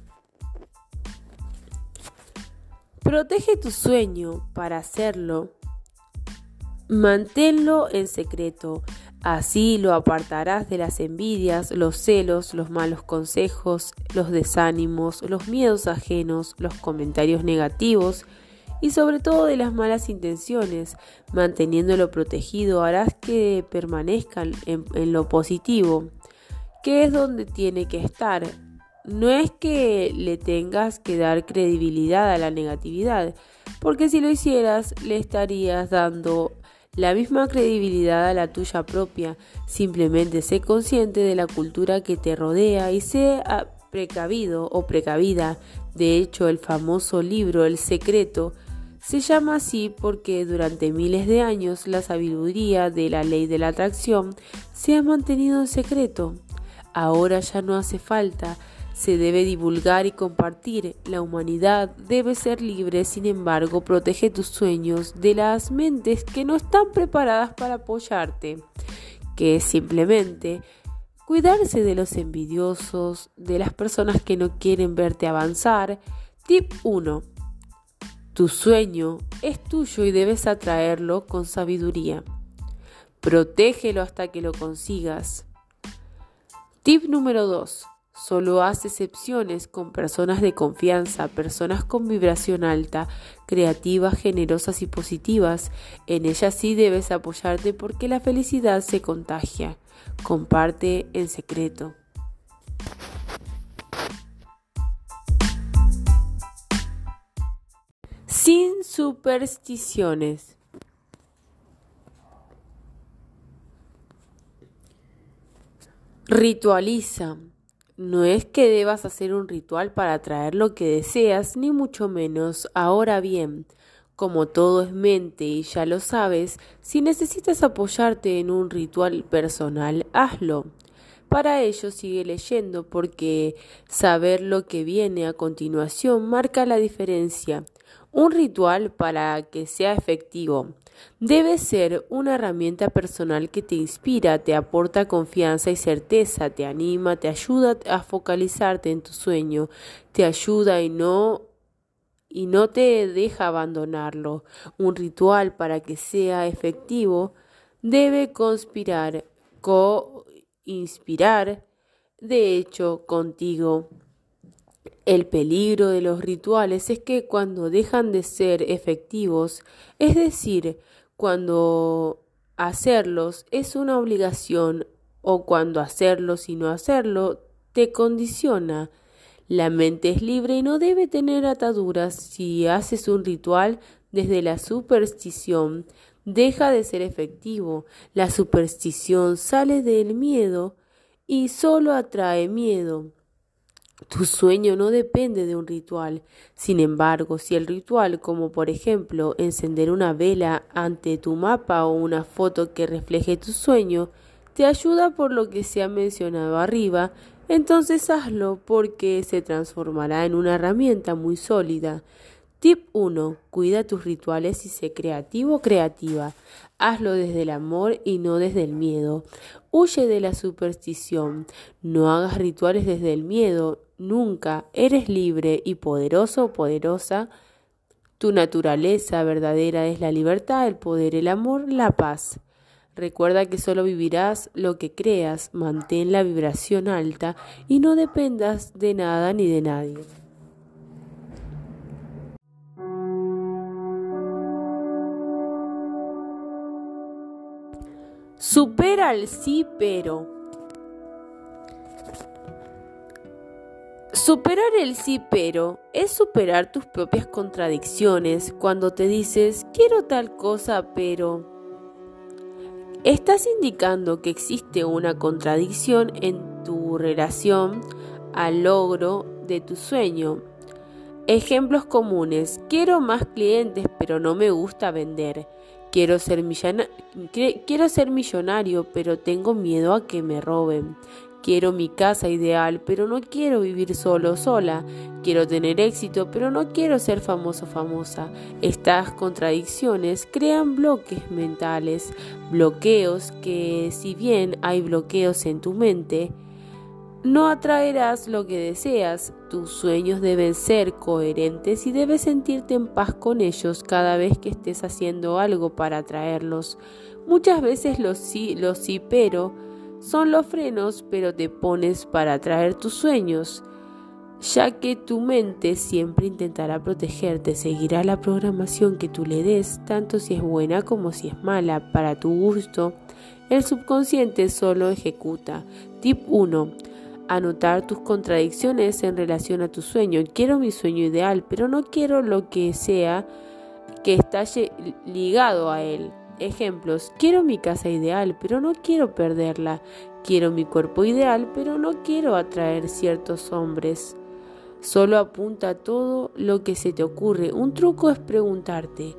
Speaker 2: Protege tu sueño para hacerlo. Manténlo en secreto. Así lo apartarás de las envidias, los celos, los malos consejos, los desánimos, los miedos ajenos, los comentarios negativos y sobre todo de las malas intenciones. Manteniéndolo protegido harás que permanezcan en, en lo positivo, que es donde tiene que estar. No es que le tengas que dar credibilidad a la negatividad, porque si lo hicieras le estarías dando la misma credibilidad a la tuya propia. Simplemente sé consciente de la cultura que te rodea y sé ah, precavido o precavida. De hecho, el famoso libro El secreto se llama así porque durante miles de años la sabiduría de la ley de la atracción se ha mantenido en secreto. Ahora ya no hace falta se debe divulgar y compartir. La humanidad debe ser libre, sin embargo, protege tus sueños de las mentes que no están preparadas para apoyarte, que es simplemente cuidarse de los envidiosos, de las personas que no quieren verte avanzar. Tip 1. Tu sueño es tuyo y debes atraerlo con sabiduría. Protégelo hasta que lo consigas. Tip número 2. Solo haz excepciones con personas de confianza, personas con vibración alta, creativas, generosas y positivas. En ellas sí debes apoyarte porque la felicidad se contagia. Comparte en secreto. Sin supersticiones. Ritualiza. No es que debas hacer un ritual para atraer lo que deseas, ni mucho menos. Ahora bien, como todo es mente y ya lo sabes, si necesitas apoyarte en un ritual personal, hazlo. Para ello sigue leyendo porque saber lo que viene a continuación marca la diferencia. Un ritual para que sea efectivo Debe ser una herramienta personal que te inspira, te aporta confianza y certeza, te anima, te ayuda a focalizarte en tu sueño, te ayuda y no y no te deja abandonarlo. Un ritual para que sea efectivo debe conspirar, co-inspirar, de hecho, contigo. El peligro de los rituales es que cuando dejan de ser efectivos, es decir, cuando hacerlos es una obligación o cuando hacerlos y no hacerlo te condiciona. La mente es libre y no debe tener ataduras. Si haces un ritual desde la superstición, deja de ser efectivo. La superstición sale del miedo y solo atrae miedo. Tu sueño no depende de un ritual. Sin embargo, si el ritual, como por ejemplo encender una vela ante tu mapa o una foto que refleje tu sueño, te ayuda por lo que se ha mencionado arriba, entonces hazlo porque se transformará en una herramienta muy sólida. Tip 1. Cuida tus rituales y sé creativo o creativa. Hazlo desde el amor y no desde el miedo. Huye de la superstición. No hagas rituales desde el miedo nunca eres libre y poderoso o poderosa. Tu naturaleza verdadera es la libertad, el poder, el amor, la paz. Recuerda que solo vivirás lo que creas, mantén la vibración alta y no dependas de nada ni de nadie. Supera el sí pero. Superar el sí pero es superar tus propias contradicciones cuando te dices quiero tal cosa pero estás indicando que existe una contradicción en tu relación al logro de tu sueño. Ejemplos comunes. Quiero más clientes pero no me gusta vender. Quiero ser, quiero ser millonario pero tengo miedo a que me roben. Quiero mi casa ideal, pero no quiero vivir solo sola. Quiero tener éxito, pero no quiero ser famoso famosa. Estas contradicciones crean bloques mentales, bloqueos que si bien hay bloqueos en tu mente, no atraerás lo que deseas. Tus sueños deben ser coherentes y debes sentirte en paz con ellos cada vez que estés haciendo algo para atraerlos. Muchas veces los sí, los sí, pero son los frenos, pero te pones para atraer tus sueños, ya que tu mente siempre intentará protegerte, seguirá la programación que tú le des, tanto si es buena como si es mala, para tu gusto. El subconsciente solo ejecuta. Tip 1. Anotar tus contradicciones en relación a tu sueño. Quiero mi sueño ideal, pero no quiero lo que sea que está ligado a él. Ejemplos, quiero mi casa ideal, pero no quiero perderla. Quiero mi cuerpo ideal, pero no quiero atraer ciertos hombres. Solo apunta todo lo que se te ocurre. Un truco es preguntarte,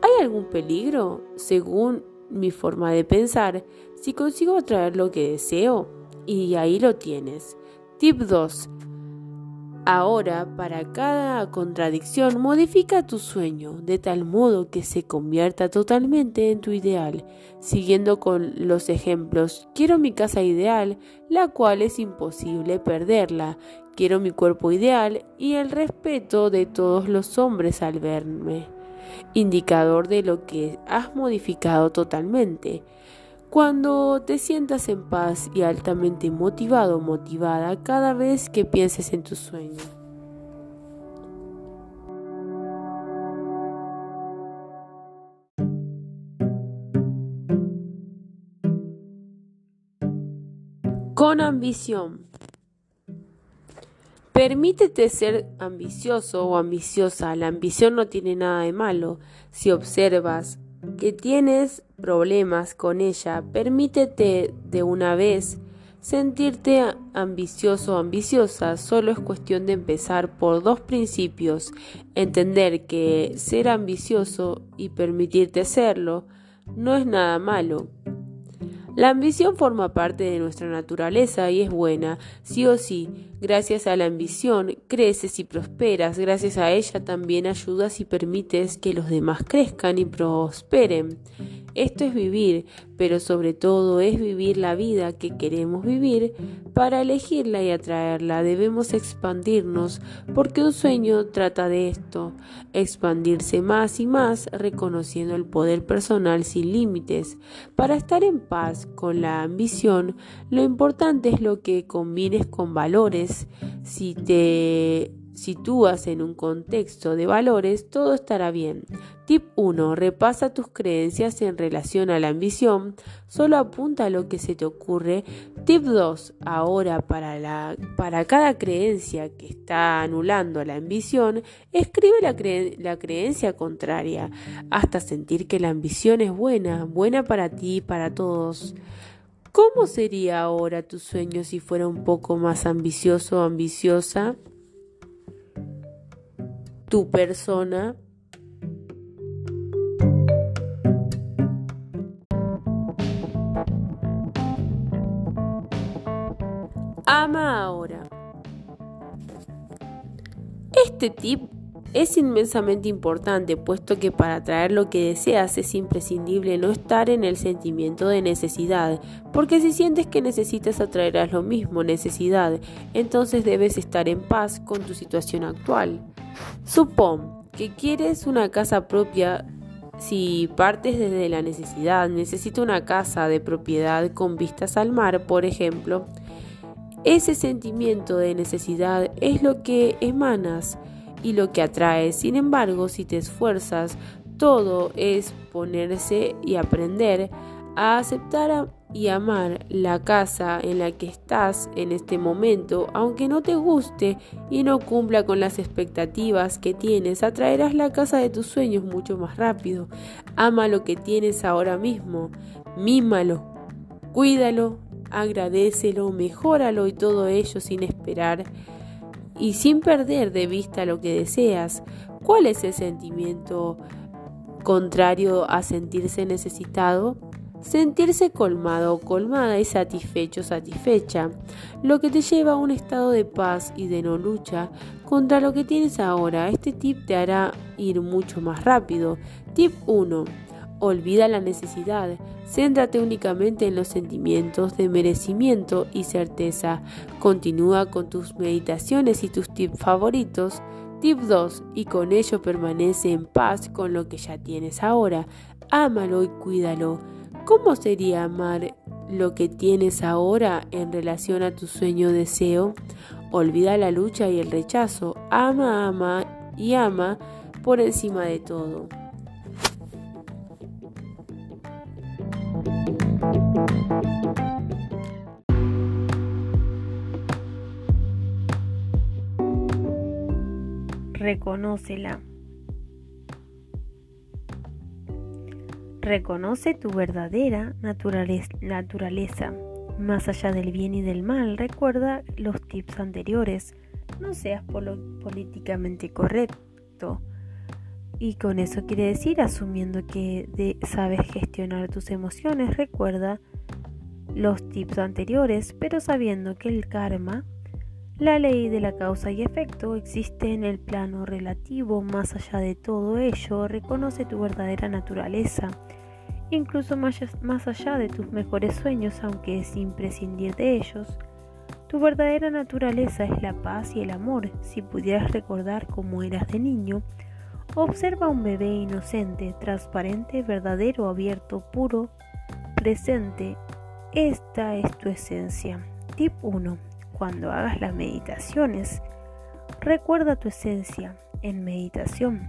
Speaker 2: ¿hay algún peligro? Según mi forma de pensar, si consigo atraer lo que deseo, y ahí lo tienes. Tip 2. Ahora, para cada contradicción, modifica tu sueño de tal modo que se convierta totalmente en tu ideal, siguiendo con los ejemplos. Quiero mi casa ideal, la cual es imposible perderla. Quiero mi cuerpo ideal y el respeto de todos los hombres al verme. Indicador de lo que has modificado totalmente. Cuando te sientas en paz y altamente motivado o motivada cada vez que pienses en tu sueño. Con ambición. Permítete ser ambicioso o ambiciosa. La ambición no tiene nada de malo. Si observas que tienes problemas con ella, permítete de una vez
Speaker 1: Sentirte ambicioso o ambiciosa solo es cuestión de empezar por dos principios. Entender que ser ambicioso y permitirte serlo no es nada malo. La ambición forma parte de nuestra naturaleza y es buena, sí o sí. Gracias a la ambición creces y prosperas, gracias a ella también ayudas y permites que los demás crezcan y prosperen. Esto es vivir, pero sobre todo es vivir la vida que queremos vivir. Para elegirla y atraerla debemos expandirnos, porque un sueño trata de esto, expandirse más y más, reconociendo el poder personal sin límites. Para estar en paz con la ambición, lo importante es lo que combines con valores. Si te sitúas en un contexto de valores, todo estará bien. 1. Repasa tus creencias en relación a la ambición. Solo apunta a lo que se te ocurre. Tip 2. Ahora, para, cada creencia que está anulando la ambición, escribe la, la creencia contraria, hasta sentir que la ambición es buena, buena para ti y para todos. ¿Cómo sería ahora tu sueño si fuera un poco más ambicioso o ambiciosa? tu persona. Ahora. Este tip es inmensamente importante, puesto que para atraer lo que deseas es imprescindible no estar en el sentimiento de necesidad, porque si sientes que necesitas atraerás lo mismo, necesidad, entonces debes estar en paz con tu situación actual. Supón que quieres una casa propia si partes desde la necesidad, necesito una casa de propiedad con vistas al mar, por ejemplo, ese sentimiento de necesidad es lo que emanas y lo que atraes. Sin embargo, si te esfuerzas, todo es ponerse y aprender a aceptar y amar la casa en la que estás en este momento, aunque no te guste y no cumpla con las expectativas que tienes, atraerás la casa de tus sueños mucho más rápido. Ama lo que tienes ahora mismo, mímalo, cuídalo, agradecelo, mejóralo y todo ello sin esperar y sin perder de vista lo que deseas. ¿Cuál es el sentimiento contrario a sentirse necesitado? sentirse colmado o colmada y satisfecho satisfecha, lo que te lleva a un estado de paz y de no lucha contra lo que tienes ahora. Este tip te hará ir mucho más rápido. Tip 1. Olvida la necesidad. Céntrate únicamente en los sentimientos de merecimiento y certeza. Continúa con tus meditaciones y tus tips favoritos. Tip 2. Y con ello permanece en paz con lo que ya tienes ahora. Ámalo y cuídalo. ¿Cómo sería amar lo que tienes ahora en relación a tu sueño deseo? Olvida la lucha y el rechazo. Ama, ama y ama por encima de todo. Reconócela. Reconoce tu verdadera naturaleza. Más allá del bien y del mal, recuerda los tips anteriores. No seas políticamente correcto. Y con eso quiere decir, asumiendo que sabes gestionar tus emociones, recuerda los tips anteriores, pero sabiendo que el karma, la ley de la causa y efecto, existe en el plano relativo. Más allá de todo ello, reconoce tu verdadera naturaleza incluso más, allá de tus mejores sueños, aunque sin prescindir de ellos. Tu verdadera naturaleza es la paz y el amor. Si pudieras recordar cómo eras de niño, observa un bebé inocente, transparente, verdadero, abierto, puro, presente. Esta es tu esencia. Tip 1. Cuando hagas las meditaciones, recuerda tu esencia en meditación.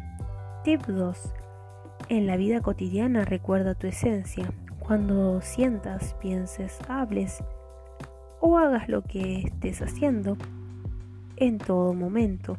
Speaker 1: Tip 2 en la vida cotidiana recuerda tu esencia. Cuando sientas, pienses, hables o hagas lo que estés haciendo en todo momento.